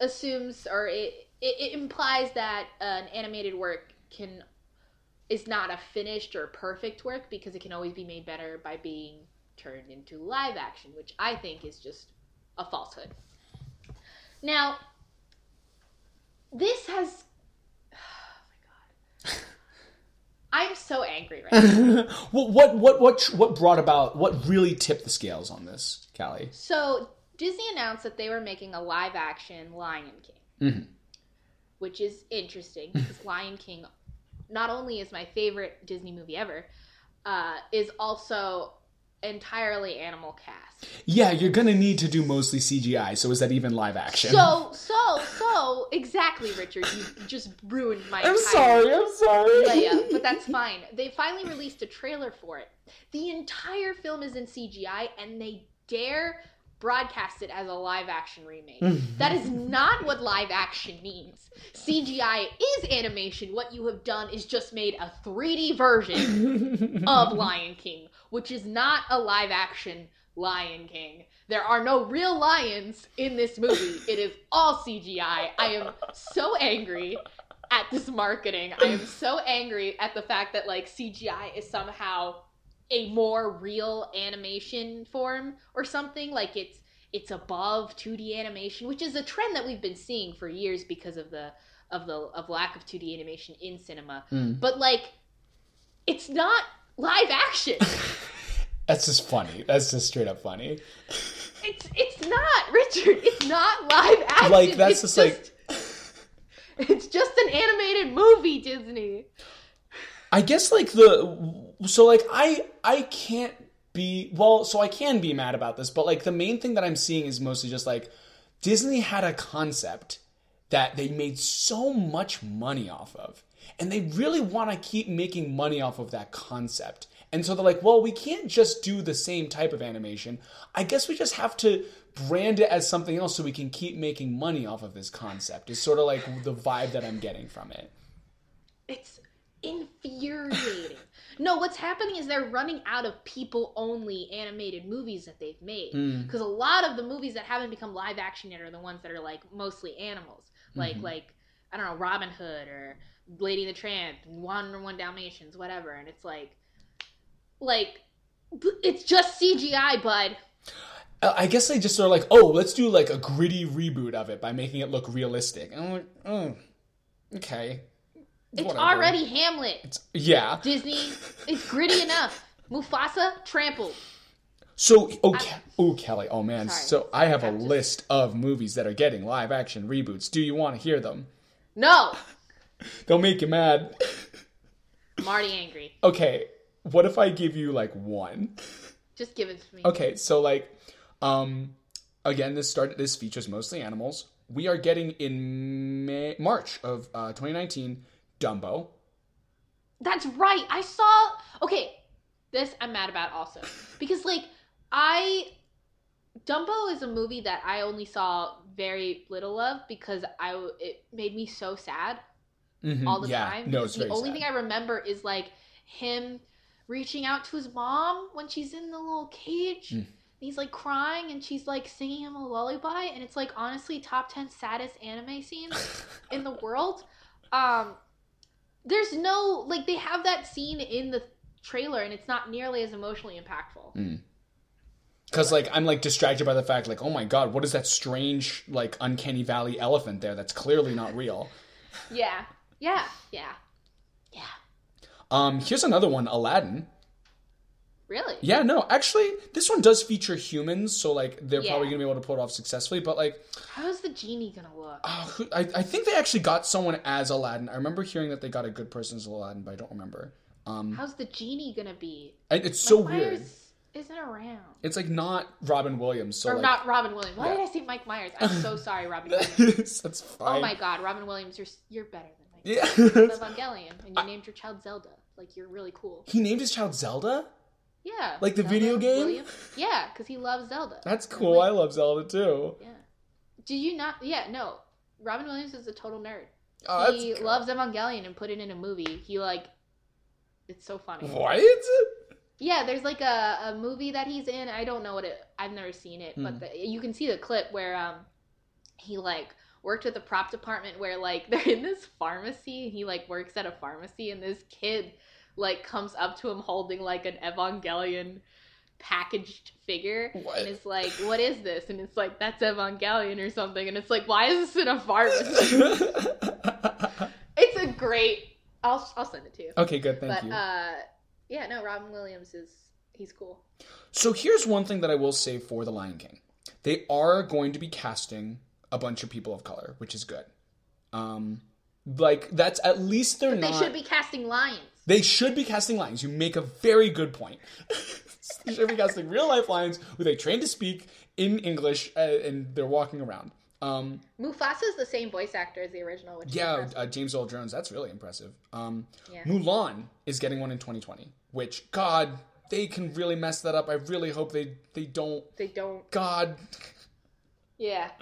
S1: assumes or it, it, it implies that an animated work can is not a finished or perfect work because it can always be made better by being turned into live action, which I think is just a falsehood. Now, this has [sighs] oh my god. I'm so angry right now.
S2: well, [laughs] what what what what brought about what really tipped the scales on this, Callie?
S1: So Disney announced that they were making a live action Lion King,
S2: Mhm.
S1: which is interesting because [laughs] Lion King not only is my favorite Disney movie ever, uh, is also entirely animal cast.
S2: Yeah, you're gonna need to do mostly CGI. So is that even live action?
S1: So so so exactly, Richard. You just ruined my.
S2: I'm sorry. I'm sorry.
S1: layup, but [laughs] that's fine. They finally released a trailer for it. The entire film is in CGI, and they dare broadcast it as a live action remake. Mm. that is not what live action means. CGI is animation. What you have done is just made a 3D version [laughs] of Lion King, which is not a live action Lion King. There are no real lions in this movie. It is all CGI. I am so angry at this marketing. I am so angry at the fact that like CGI is somehow a more real animation form or something like it's it's above 2D animation, which is a trend that we've been seeing for years because of the of the of lack of 2D animation in cinema.
S2: Mm.
S1: But like it's not live action. [laughs]
S2: That's just funny. That's just straight up funny.
S1: It's it's not, Richard. It's not live action.
S2: Like, that's
S1: It's
S2: just like-
S1: It's just an animated movie, Disney.
S2: I guess like the so like I I can't be well so I can be mad about this but like the main thing that I'm seeing is mostly just like Disney had a concept that they made so much money off of and they really want to keep making money off of that concept. And so they're like well we can't just do the same type of animation. I guess we just have to brand it as something else so we can keep making money off of this concept. Is sort of like the vibe that I'm getting from it.
S1: It's infuriating. [laughs] no, what's happening is they're running out of people only animated movies that they've made.
S2: Mm.
S1: Because a lot of the movies that haven't become live action yet are the ones that are like mostly animals. Like
S2: Mhm.
S1: like I don't know, Robin Hood or Lady and the Tramp, One or One Dalmatians, whatever. And it's like like it's just CGI, bud.
S2: Uh, I guess they just sort of like, oh, let's do like a gritty reboot of it by making it look realistic. And I'm like, oh, okay.
S1: It's
S2: Whatever.
S1: already Hamlet.
S2: It's- yeah.
S1: Disney, it's gritty enough. Mufasa trampled.
S2: So, oh, Ke- oh, Kelly, oh man.
S1: Sorry.
S2: So I have a
S1: I'm just-
S2: list of movies that are getting live action reboots. Do you want to hear them?
S1: No, [laughs]
S2: They'll make you mad.
S1: I'm already angry.
S2: Okay, what if I give you like one?
S1: Just give it to me.
S2: Okay, so like, um, again, this started. This features mostly animals. We are getting in May, March of uh, 2019, Dumbo.
S1: That's right. I saw. Okay, this I'm mad about also because like I Dumbo is a movie that I only saw very little of because I it made me so sad
S2: Mhm,
S1: all the
S2: yeah,
S1: time.
S2: No, it's
S1: the only
S2: sad.
S1: thing I remember is like him reaching out to his mom when she's in the little cage.
S2: Mm.
S1: He's like crying and she's like singing him a lullaby and it's like honestly top 10 saddest anime scenes [laughs] in the world. Um there's no like they have that scene in the trailer and it's not nearly as emotionally impactful.
S2: Because like I'm like distracted by the fact like oh my god what is that strange like uncanny valley elephant there that's clearly not real.
S1: Yeah. Yeah. Yeah. Yeah.
S2: Um, here's another one, Aladdin.
S1: Really?
S2: Yeah, no, actually this one does feature humans, so like they're
S1: Yeah.
S2: probably gonna be able to pull it off successfully. But like,
S1: How's the genie gonna look?
S2: uh, who- I I think they actually got someone as Aladdin. I remember hearing that they got a good person as Aladdin, but I don't remember. Um,
S1: How's the genie gonna be?
S2: I- it's so
S1: Mike
S2: weird.
S1: Myers isn't around.
S2: It's like not Robin Williams, so
S1: or
S2: like
S1: not Robin Williams. Why
S2: Yeah.
S1: did I say Mike Myers? I'm so [laughs] sorry, Robin [laughs] Williams.
S2: that's fine.
S1: Oh my god, Robin Williams, you're you're better than Mike.
S2: Yeah.
S1: Evangelion, [laughs] and you named your child Zelda. Like you're really cool.
S2: he named his child Zelda.
S1: Yeah.
S2: Like the
S1: Zelda
S2: video game?
S1: Williams. Yeah, because he loves Zelda.
S2: That's cool. I love Zelda too.
S1: Yeah. Did you not? Yeah, no. Robin Williams is a total nerd.
S2: Oh,
S1: he
S2: cool.
S1: loves Evangelion and put it in a movie. He like, it's so funny.
S2: What?
S1: Yeah, there's like a, a movie that he's in. I don't know what it. I've never seen it,
S2: Hmm.
S1: but the, you can see the clip where um he like worked with the prop department where like [laughs] they're in this pharmacy and he like works at a pharmacy and this kid like comes up to him holding like an Evangelion packaged figure
S2: What?
S1: and it's like what is this and it's like that's Evangelion or something and it's like why is this in a pharmacy [laughs] it's a great I'll I'll send it to you.
S2: Okay, good. Thank
S1: but
S2: you.
S1: uh, yeah, no, Robin Williams is he's cool.
S2: So here's one thing that I will say for The Lion King. They are going to be casting a bunch of people of color, which is good. Um like that's at least they're
S1: They
S2: not
S1: should be casting lions.
S2: They should be casting lions. You make a very good point. [laughs] they should be casting real life lions who they train to speak in English uh, and they're walking around. Um
S1: Mufasa is the same voice actor as the original, which
S2: yeah,
S1: impressive.
S2: uh, James Earl Jones, that's really impressive. Um
S1: Yeah.
S2: Mulan is getting one in 2020, which god, they can really mess that up. I really hope they they don't
S1: they don't.
S2: god
S1: Yeah. [sighs]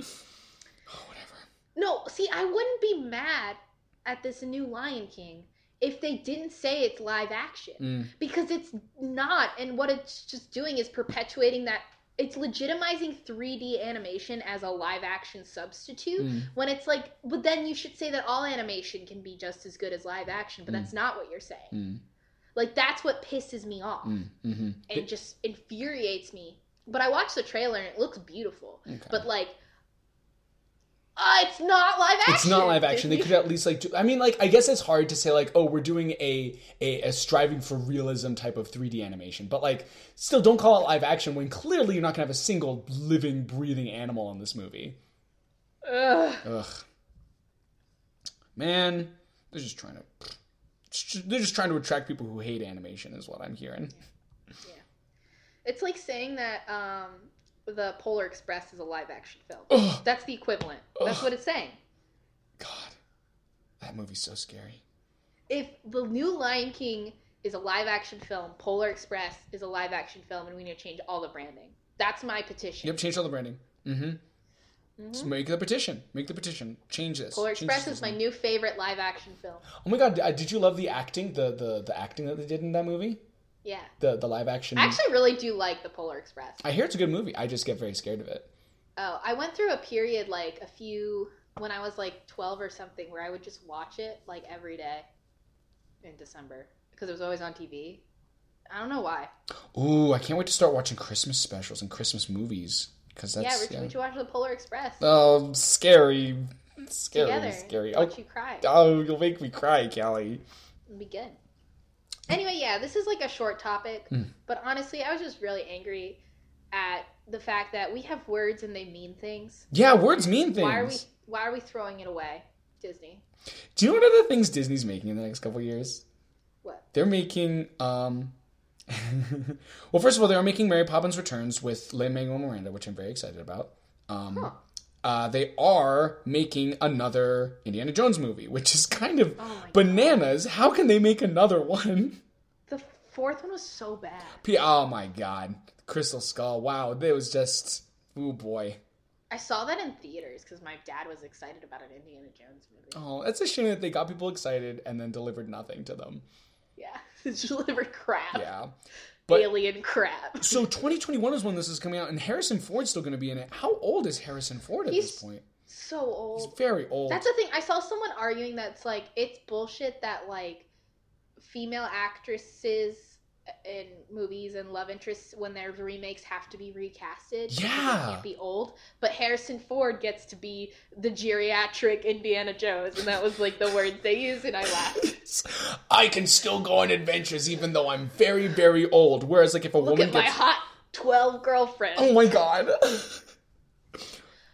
S2: whatever.
S1: No, see, I wouldn't be mad at this new Lion King if they didn't say it's live action
S2: Mm.
S1: because it's not, and what it's just doing is perpetuating that. It's legitimizing 3D animation as a live action substitute
S2: Mm.
S1: when it's like, but then you should say that all animation can be just as good as live action, but that's not what you're saying.
S2: Mm.
S1: Like, that's what pisses me off
S2: Mm, mhm.
S1: and just infuriates me. But I watched the trailer and it looks beautiful.
S2: Okay.
S1: But like, uh, it's not live action.
S2: It's not live action. They could at least like do. I mean, like I guess it's hard to say like, oh, we're doing a, a a striving for realism type of 3D animation, but like, still don't call it live action when clearly you're not gonna have a single living, breathing animal in this movie.
S1: Ugh.
S2: Ugh, man, they're just trying to. They're just trying to attract people who hate animation, is what I'm hearing.
S1: Yeah, it's like saying that um, the Polar Express is a live action film.
S2: Ugh.
S1: That's the equivalent. That's
S2: Ugh.
S1: what it's saying.
S2: God, that movie's so scary.
S1: If the new Lion King is a live action film, Polar Express is a live action film, and we need to change all the branding. That's my petition.
S2: Yep, change all the branding. Mm-hmm. Just make the petition. Make the petition. Change this.
S1: Polar
S2: Change
S1: Express
S2: this
S1: is my
S2: design.
S1: new favorite live action film.
S2: Oh my god! Did you love the acting? The the the acting that they did in that movie?
S1: Yeah.
S2: The the live action.
S1: I actually really do like the Polar Express.
S2: I hear it's a good movie. I just get very scared of it.
S1: Oh, I went through a period like a few when I was like 12 or something where I would just watch it like every day in December because it was always on TV. I don't know why.
S2: Ooh, I can't wait to start watching Christmas specials and Christmas movies because that's
S1: yeah, Richard,
S2: yeah.
S1: we should watch the Polar Express
S2: Oh, scary, scary,
S1: together.
S2: scary. Oh,
S1: you cry.
S2: oh, you'll make me cry, Callie.
S1: It'll be good. Anyway, yeah, this is like a short topic,
S2: Hmm.
S1: but honestly, I was just really angry at the fact that we have words and they mean things.
S2: Yeah, words mean things.
S1: Why are we why are we throwing it away, Disney?
S2: Do you know what other things Disney's making in the next couple years?
S1: What?
S2: They're making um [laughs] well, first of all, they are making Mary Poppins Returns with Lin Manuel Miranda, which I'm very excited about. Um,
S1: Huh.
S2: Uh, they are making another Indiana Jones movie, which is kind of
S1: Oh my God.
S2: bananas. How can they make another one?
S1: The fourth one was so bad.
S2: P- oh my god, Crystal Skull! Wow, it was just oh boy.
S1: I saw that in theaters because my dad was excited about an Indiana Jones movie.
S2: Oh, it's a shame that they got people excited and then delivered nothing to them.
S1: Yeah, [laughs] delivered crap.
S2: Yeah. But
S1: Alien crap. [laughs]
S2: so 2021 is when this is coming out, and Harrison Ford's still going to be in it. How old is Harrison Ford at
S1: He's-
S2: this point?
S1: So old.
S2: He's very old.
S1: That's the thing. I saw someone arguing that's like it's bullshit that like female actresses in movies and love interests when their remakes have to be recasted.
S2: Yeah.
S1: can't be old. But Harrison Ford gets to be the geriatric Indiana Jones, and that was like the words they used, and I laughed. [laughs]
S2: I can still go on adventures even though I'm very, very old. Whereas, like, if a
S1: Look
S2: woman
S1: at my hot twelve girlfriend.
S2: oh my god, [laughs]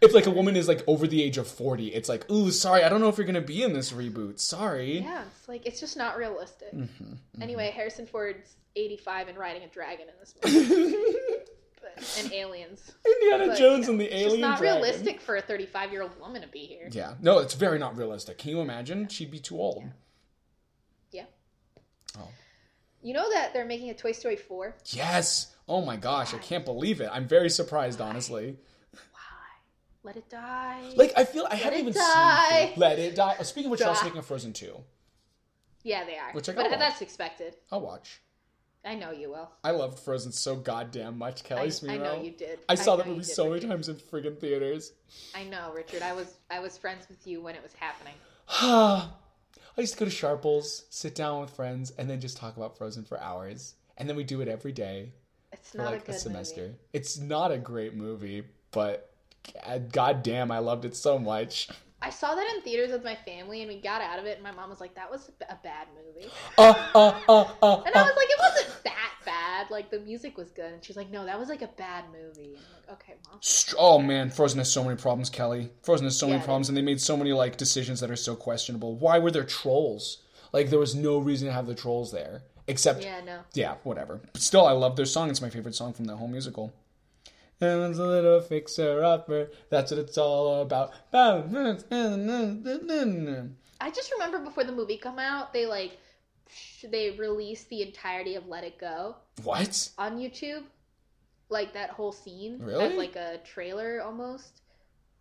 S2: if like a woman is like over the age of 40, it's like, ooh, sorry, I don't know if you're gonna be in this reboot. Sorry.
S1: Yeah, it's like it's just not realistic.
S2: Mm-hmm,
S1: Anyway, Harrison Ford's 85 and riding a dragon in this [laughs] movie, but, and aliens.
S2: Indiana
S1: But,
S2: Jones
S1: you know,
S2: and the aliens.
S1: it's
S2: alien.
S1: not
S2: dragon.
S1: realistic for a 35 year old woman to be here.
S2: Yeah, no, it's very not realistic. Can you imagine? She'd be too old.
S1: Yeah.
S2: Oh.
S1: You know that they're making a Toy Story 4?
S2: Yes. Oh my gosh, I can't believe it. I'm very surprised, honestly.
S1: Let it die.
S2: Like, I feel I haven't even
S1: die.
S2: seen. Let it die. Oh, speaking of which, they're also making a Frozen two.
S1: yeah, they are.
S2: Which I
S1: but that's expected.
S2: I'll watch.
S1: I know you will.
S2: I loved Frozen so goddamn much, Kelly
S1: I,
S2: Smiro.
S1: I know you did.
S2: I saw
S1: know
S2: that movie
S1: did,
S2: so many
S1: Richard.
S2: times in friggin' theaters.
S1: I know, Richard. I was I was friends with you when it was happening. [sighs]
S2: I used to go to Sharples, sit down with friends, and then just talk about Frozen for hours. And then we do it every day
S1: It's not
S2: like
S1: a good
S2: semester.
S1: movie.
S2: It's not a great movie, but god damn, I loved it so much.
S1: I saw that in theaters with my family, and we got out of it, and my mom was like, "That was a bad movie,"
S2: Uh, uh, uh, uh,
S1: and I
S2: uh.
S1: was like, "It wasn't that bad. Like the music was good." And she's like, "No, that was like a bad movie." And I'm like, "Okay, mom."
S2: Oh man, Frozen has so many problems, Kelly. Frozen has so
S1: Yeah,
S2: many problems, and they made so many like decisions that are so questionable. Why were there trolls? Like there was no reason to have the trolls there, except
S1: Yeah, no.
S2: yeah, whatever. But still, I love their song. It's my favorite song from the whole musical. And it's a little fixer upper. That's what it's all about.
S1: I just remember before the movie come out, they like they released the entirety of Let It Go
S2: What?
S1: on YouTube, like that whole scene
S2: Really?
S1: as like a trailer almost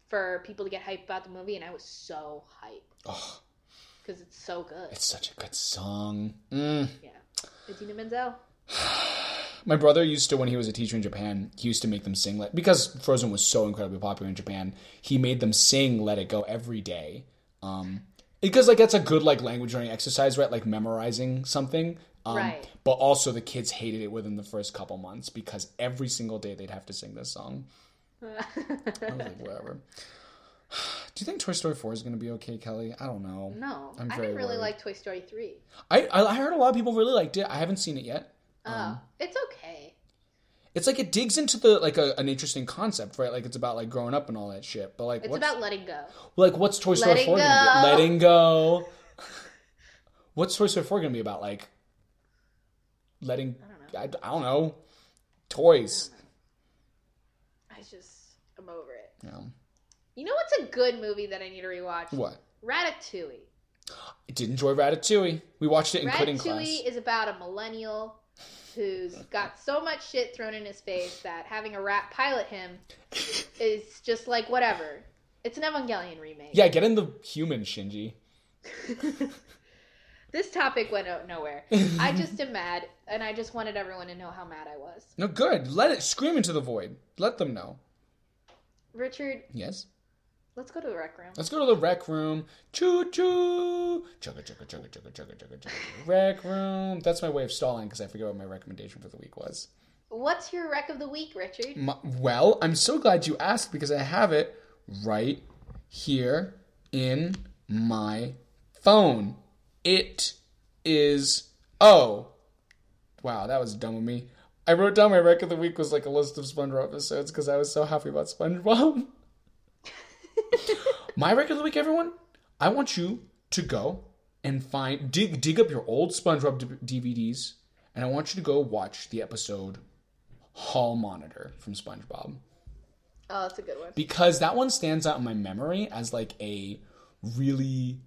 S1: for people to get hyped about the movie, and I was so hyped
S2: Oh,
S1: because it's so good.
S2: it's such a good song. Mm.
S1: Yeah, Idina Menzel. [sighs] [sighs] [sighs]
S2: My brother used to, when he was a teacher in Japan, he used to make them sing like because Frozen was so incredibly popular in Japan. He made them sing "Let It Go" every day, um, because like that's a good like language learning exercise, right? Like memorizing something. Um,
S1: Right.
S2: But also, the kids hated it within the first couple months because every single day they'd have to sing this song. [laughs] I was like, whatever. [sighs] Do you think Toy Story Four is going to be okay, Kelly? I don't know.
S1: no,
S2: I'm
S1: I didn't really
S2: worried.
S1: like Toy Story three.
S2: I I heard a lot of people really liked it. I haven't seen it yet.
S1: Um, oh, it's okay.
S2: It's like it digs into the like a, an interesting concept, right? Like it's about like growing up and all that shit. But like,
S1: It's
S2: what's,
S1: about letting go.
S2: like what's Toy Story
S1: Letting
S2: Four gonna be? Letting go. what's Toy Story Four gonna be about? Like letting I, I don't know toys.
S1: I just I'm over it.
S2: You know.
S1: You know what's a good movie that I need to rewatch?
S2: What?
S1: Ratatouille.
S2: I did enjoy Ratatouille. We watched it in coding class.
S1: Ratatouille is about a millennial who's got so much shit thrown in his face that having a rat pilot him is just like whatever. It's an Evangelion remake.
S2: Yeah, get in the human Shinji. [laughs]
S1: This topic went out nowhere. I just am mad, and I just wanted everyone to know how mad I was.
S2: No, good. Let it scream into the void. Let them know.
S1: Richard,
S2: Yes.
S1: Let's go to the rec room.
S2: Let's go to the rec room. Choo choo. Chugga chugga chugga chugga chugga chugga chugga. Rec room. That's my way of stalling because I forget what my recommendation for the week was.
S1: What's your rec of the week, Richard?
S2: My, well, I'm so glad you asked because I have it right here in my phone. It is. Oh. Wow, that was dumb of me. I wrote down my rec of the week was like a list of SpongeBob episodes because I was so happy about SpongeBob. [laughs] [laughs] my rec of the week, everyone. I want you to go and find dig dig up your old SpongeBob d- DVDs, and I want you to go watch the episode Hall Monitor from SpongeBob
S1: Oh, that's a good one.
S2: because that one stands out in my memory as like a really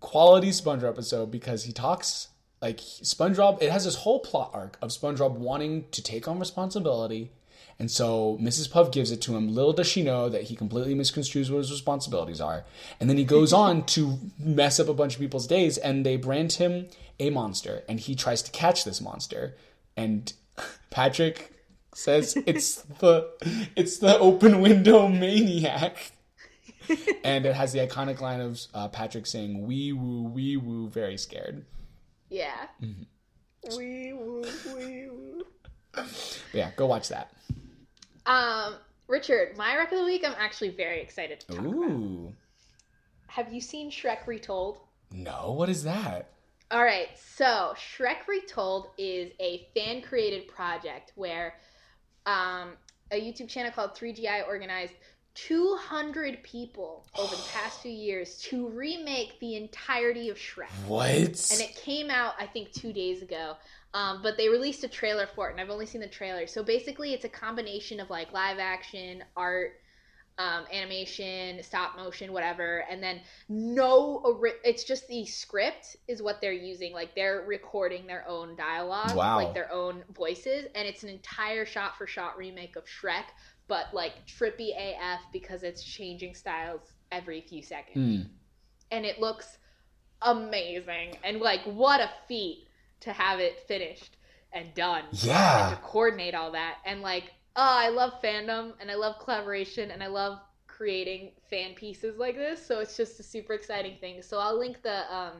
S2: quality SpongeBob episode because he talks like SpongeBob. It has this whole plot arc of SpongeBob wanting to take on responsibility, and so Mrs. Puff gives it to him. Little does she know that he completely misconstrues what his responsibilities are, and then he goes [laughs] on to mess up a bunch of people's days, and they brand him a monster, and he tries to catch this monster, and [laughs] Patrick says [laughs] it's the it's the open window maniac and it has the iconic line of uh, Patrick saying "wee woo wee woo" very scared.
S1: Yeah.
S2: Mm-hmm.
S1: Wee woo, wee woo.
S2: But yeah, go watch that.
S1: Um, Richard, my rec of the week, I'm actually very excited to talk about. Have you seen Shrek Retold?
S2: no, what is that?
S1: All right, so Shrek Retold is a fan created project where um, a YouTube channel called 3GI organized 200 people over the past few years to remake the entirety of Shrek.
S2: What?
S1: And it came out, I think, two days ago. Um, but they released a trailer for it, and I've only seen the trailer. So basically, it's a combination of like live action, art, um, animation, stop motion, whatever, and then no. ori- It's just the script is what they're using. Like they're recording their own dialogue,
S2: Wow.
S1: like their own voices, and it's an entire shot for shot remake of Shrek, but like trippy AF because it's changing styles every few seconds
S2: Hmm.
S1: and it looks amazing. And like, what a feat to have it finished and done, and
S2: Yeah.
S1: to coordinate all that. And like, oh, I love fandom and I love collaboration and I love creating fan pieces like this. So it's just a super exciting thing. So I'll link the um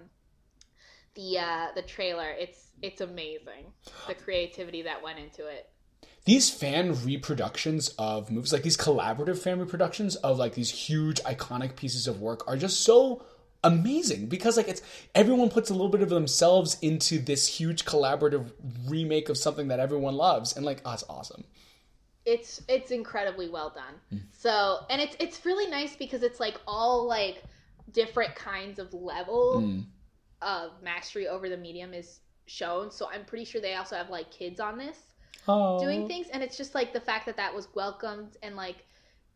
S1: the uh the trailer. It's it's amazing the creativity that went into it.
S2: these fan reproductions of movies, like these collaborative fan reproductions of like these huge iconic pieces of work, are just so amazing because like it's everyone puts a little bit of themselves into this huge collaborative remake of something that everyone loves and like oh, it's awesome.
S1: It's it's incredibly well done. So and it's it's really nice because it's like all like different kinds of level
S2: Mm.
S1: of mastery over the medium is shown. So i'm pretty sure they also have like kids on this
S2: oh
S1: doing things. And it's just like the fact that that was welcomed and like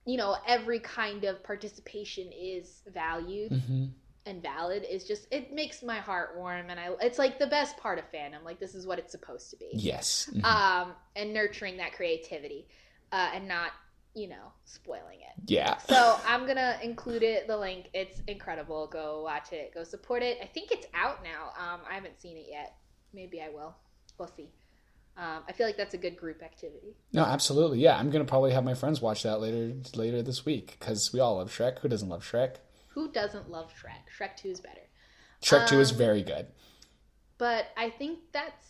S1: you know every kind of participation is valued.
S2: Mhm.
S1: And valid is just it makes my heart warm and i it's like the best part of fandom like this is what it's supposed to be.
S2: Yes. Mhm.
S1: um and nurturing that creativity uh and not you know spoiling it.
S2: Yeah.
S1: So i'm gonna include it the link it's incredible go watch it go support it. I think it's out now um i haven't seen it yet maybe i will we'll see. Um, I feel like that's a good group activity.
S2: no absolutely yeah i'm gonna probably have my friends watch that later later this week because we all love shrek who doesn't love shrek
S1: Who doesn't love Shrek? Shrek 2 is better.
S2: shrek 2 is
S1: Um,
S2: very good
S1: But I think that's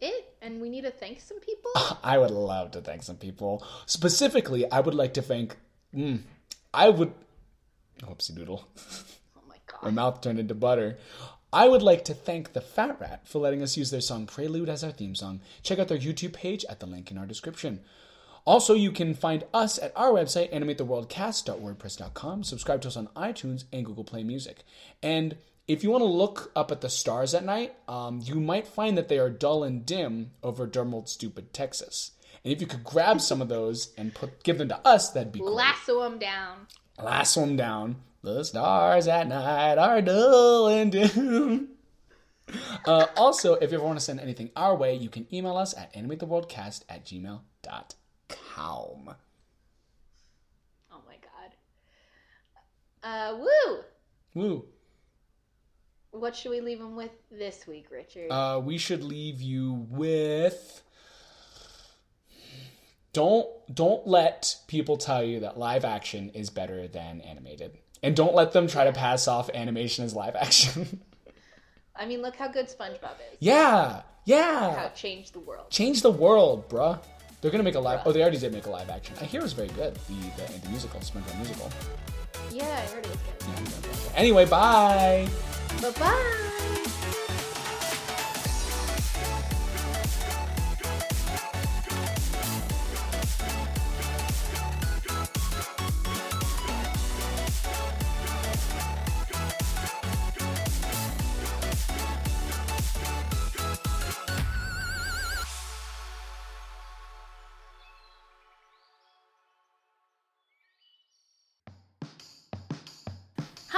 S1: it. And we need to thank some people. [laughs]
S2: I would love to thank some people. Specifically, I would like to thank. Mm, I would. Whoopsie doodle.
S1: Oh my [laughs] god.
S2: My mouth turned into butter. I would like to thank the Fat Rat for letting us use their song Prelude as our theme song. Check out their YouTube page at the link in our description. Also, you can find us at our website, animatetheworldcast.wordpress.com. Subscribe to us on iTunes and Google Play Music. And if you want to look up at the stars at night, um, you might find that they are dull and dim over Dermold Stupid, Texas. And if you could grab some of those and put give them to us, that'd be cool.
S1: Lasso them down.
S2: Last one down. The stars at night are dull and dim. [laughs] Uh, also, if you ever want to send anything our way, you can email us at animatetheworldcast at gmail.com.
S1: Oh my god. Uh, woo!
S2: Woo.
S1: What should we leave them with this week, Richard?
S2: Uh, we should leave you with. Don't don't let people tell you that live action is better than animated, and don't let them try to pass off animation as live action. [laughs]
S1: I mean, look how good SpongeBob is.
S2: yeah,
S1: How
S2: yeah.
S1: it changed the world.
S2: Change the world, bruh. They're gonna make a live. Oh, they already did make a live action. I hear it was very good. The the, musical, the musical, SpongeBob musical.
S1: Yeah, I heard it was good.
S2: Yeah. Anyway, bye.
S1: Bye bye!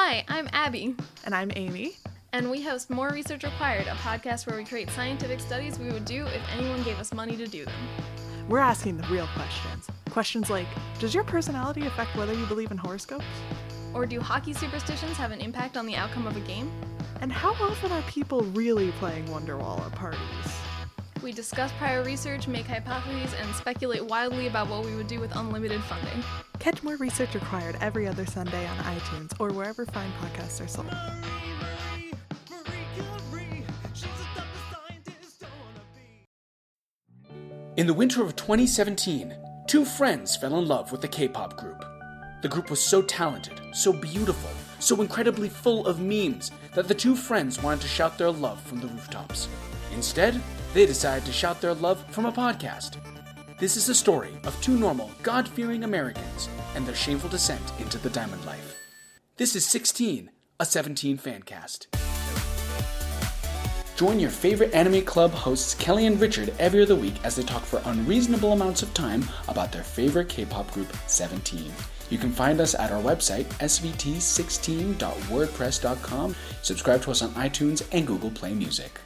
S3: Hi, I'm Abby,
S4: And I'm Amy.
S3: and we host More Research Required, a podcast where we create scientific studies we would do if anyone gave us money to do them.
S4: We're asking the real questions. Questions like Does your personality affect whether you believe in horoscopes?
S3: Or do hockey superstitions have an impact on the outcome of a game?
S4: And how often are people really playing Wonderwall at parties?
S3: We discuss prior research, make hypotheses, and speculate wildly about what we would do with unlimited funding.
S4: Catch more research required every other Sunday on iTunes or wherever fine podcasts are sold.
S2: In the winter of 2017, two friends fell in love with a K-pop group. The group was so talented, so beautiful, so incredibly full of memes that the two friends wanted to shout their love from the rooftops. Instead, they decided to shout their love from a podcast. This is the story of two normal, God fearing Americans and their shameful descent into the diamond life. This is 16, a 17 fan cast. Join your favorite anime club hosts Kelly and Richard every other week as they talk for unreasonable amounts of time about their favorite K-pop group, 17. You can find us at our website, svt16.wordpress.com. Subscribe to us on iTunes and Google Play Music.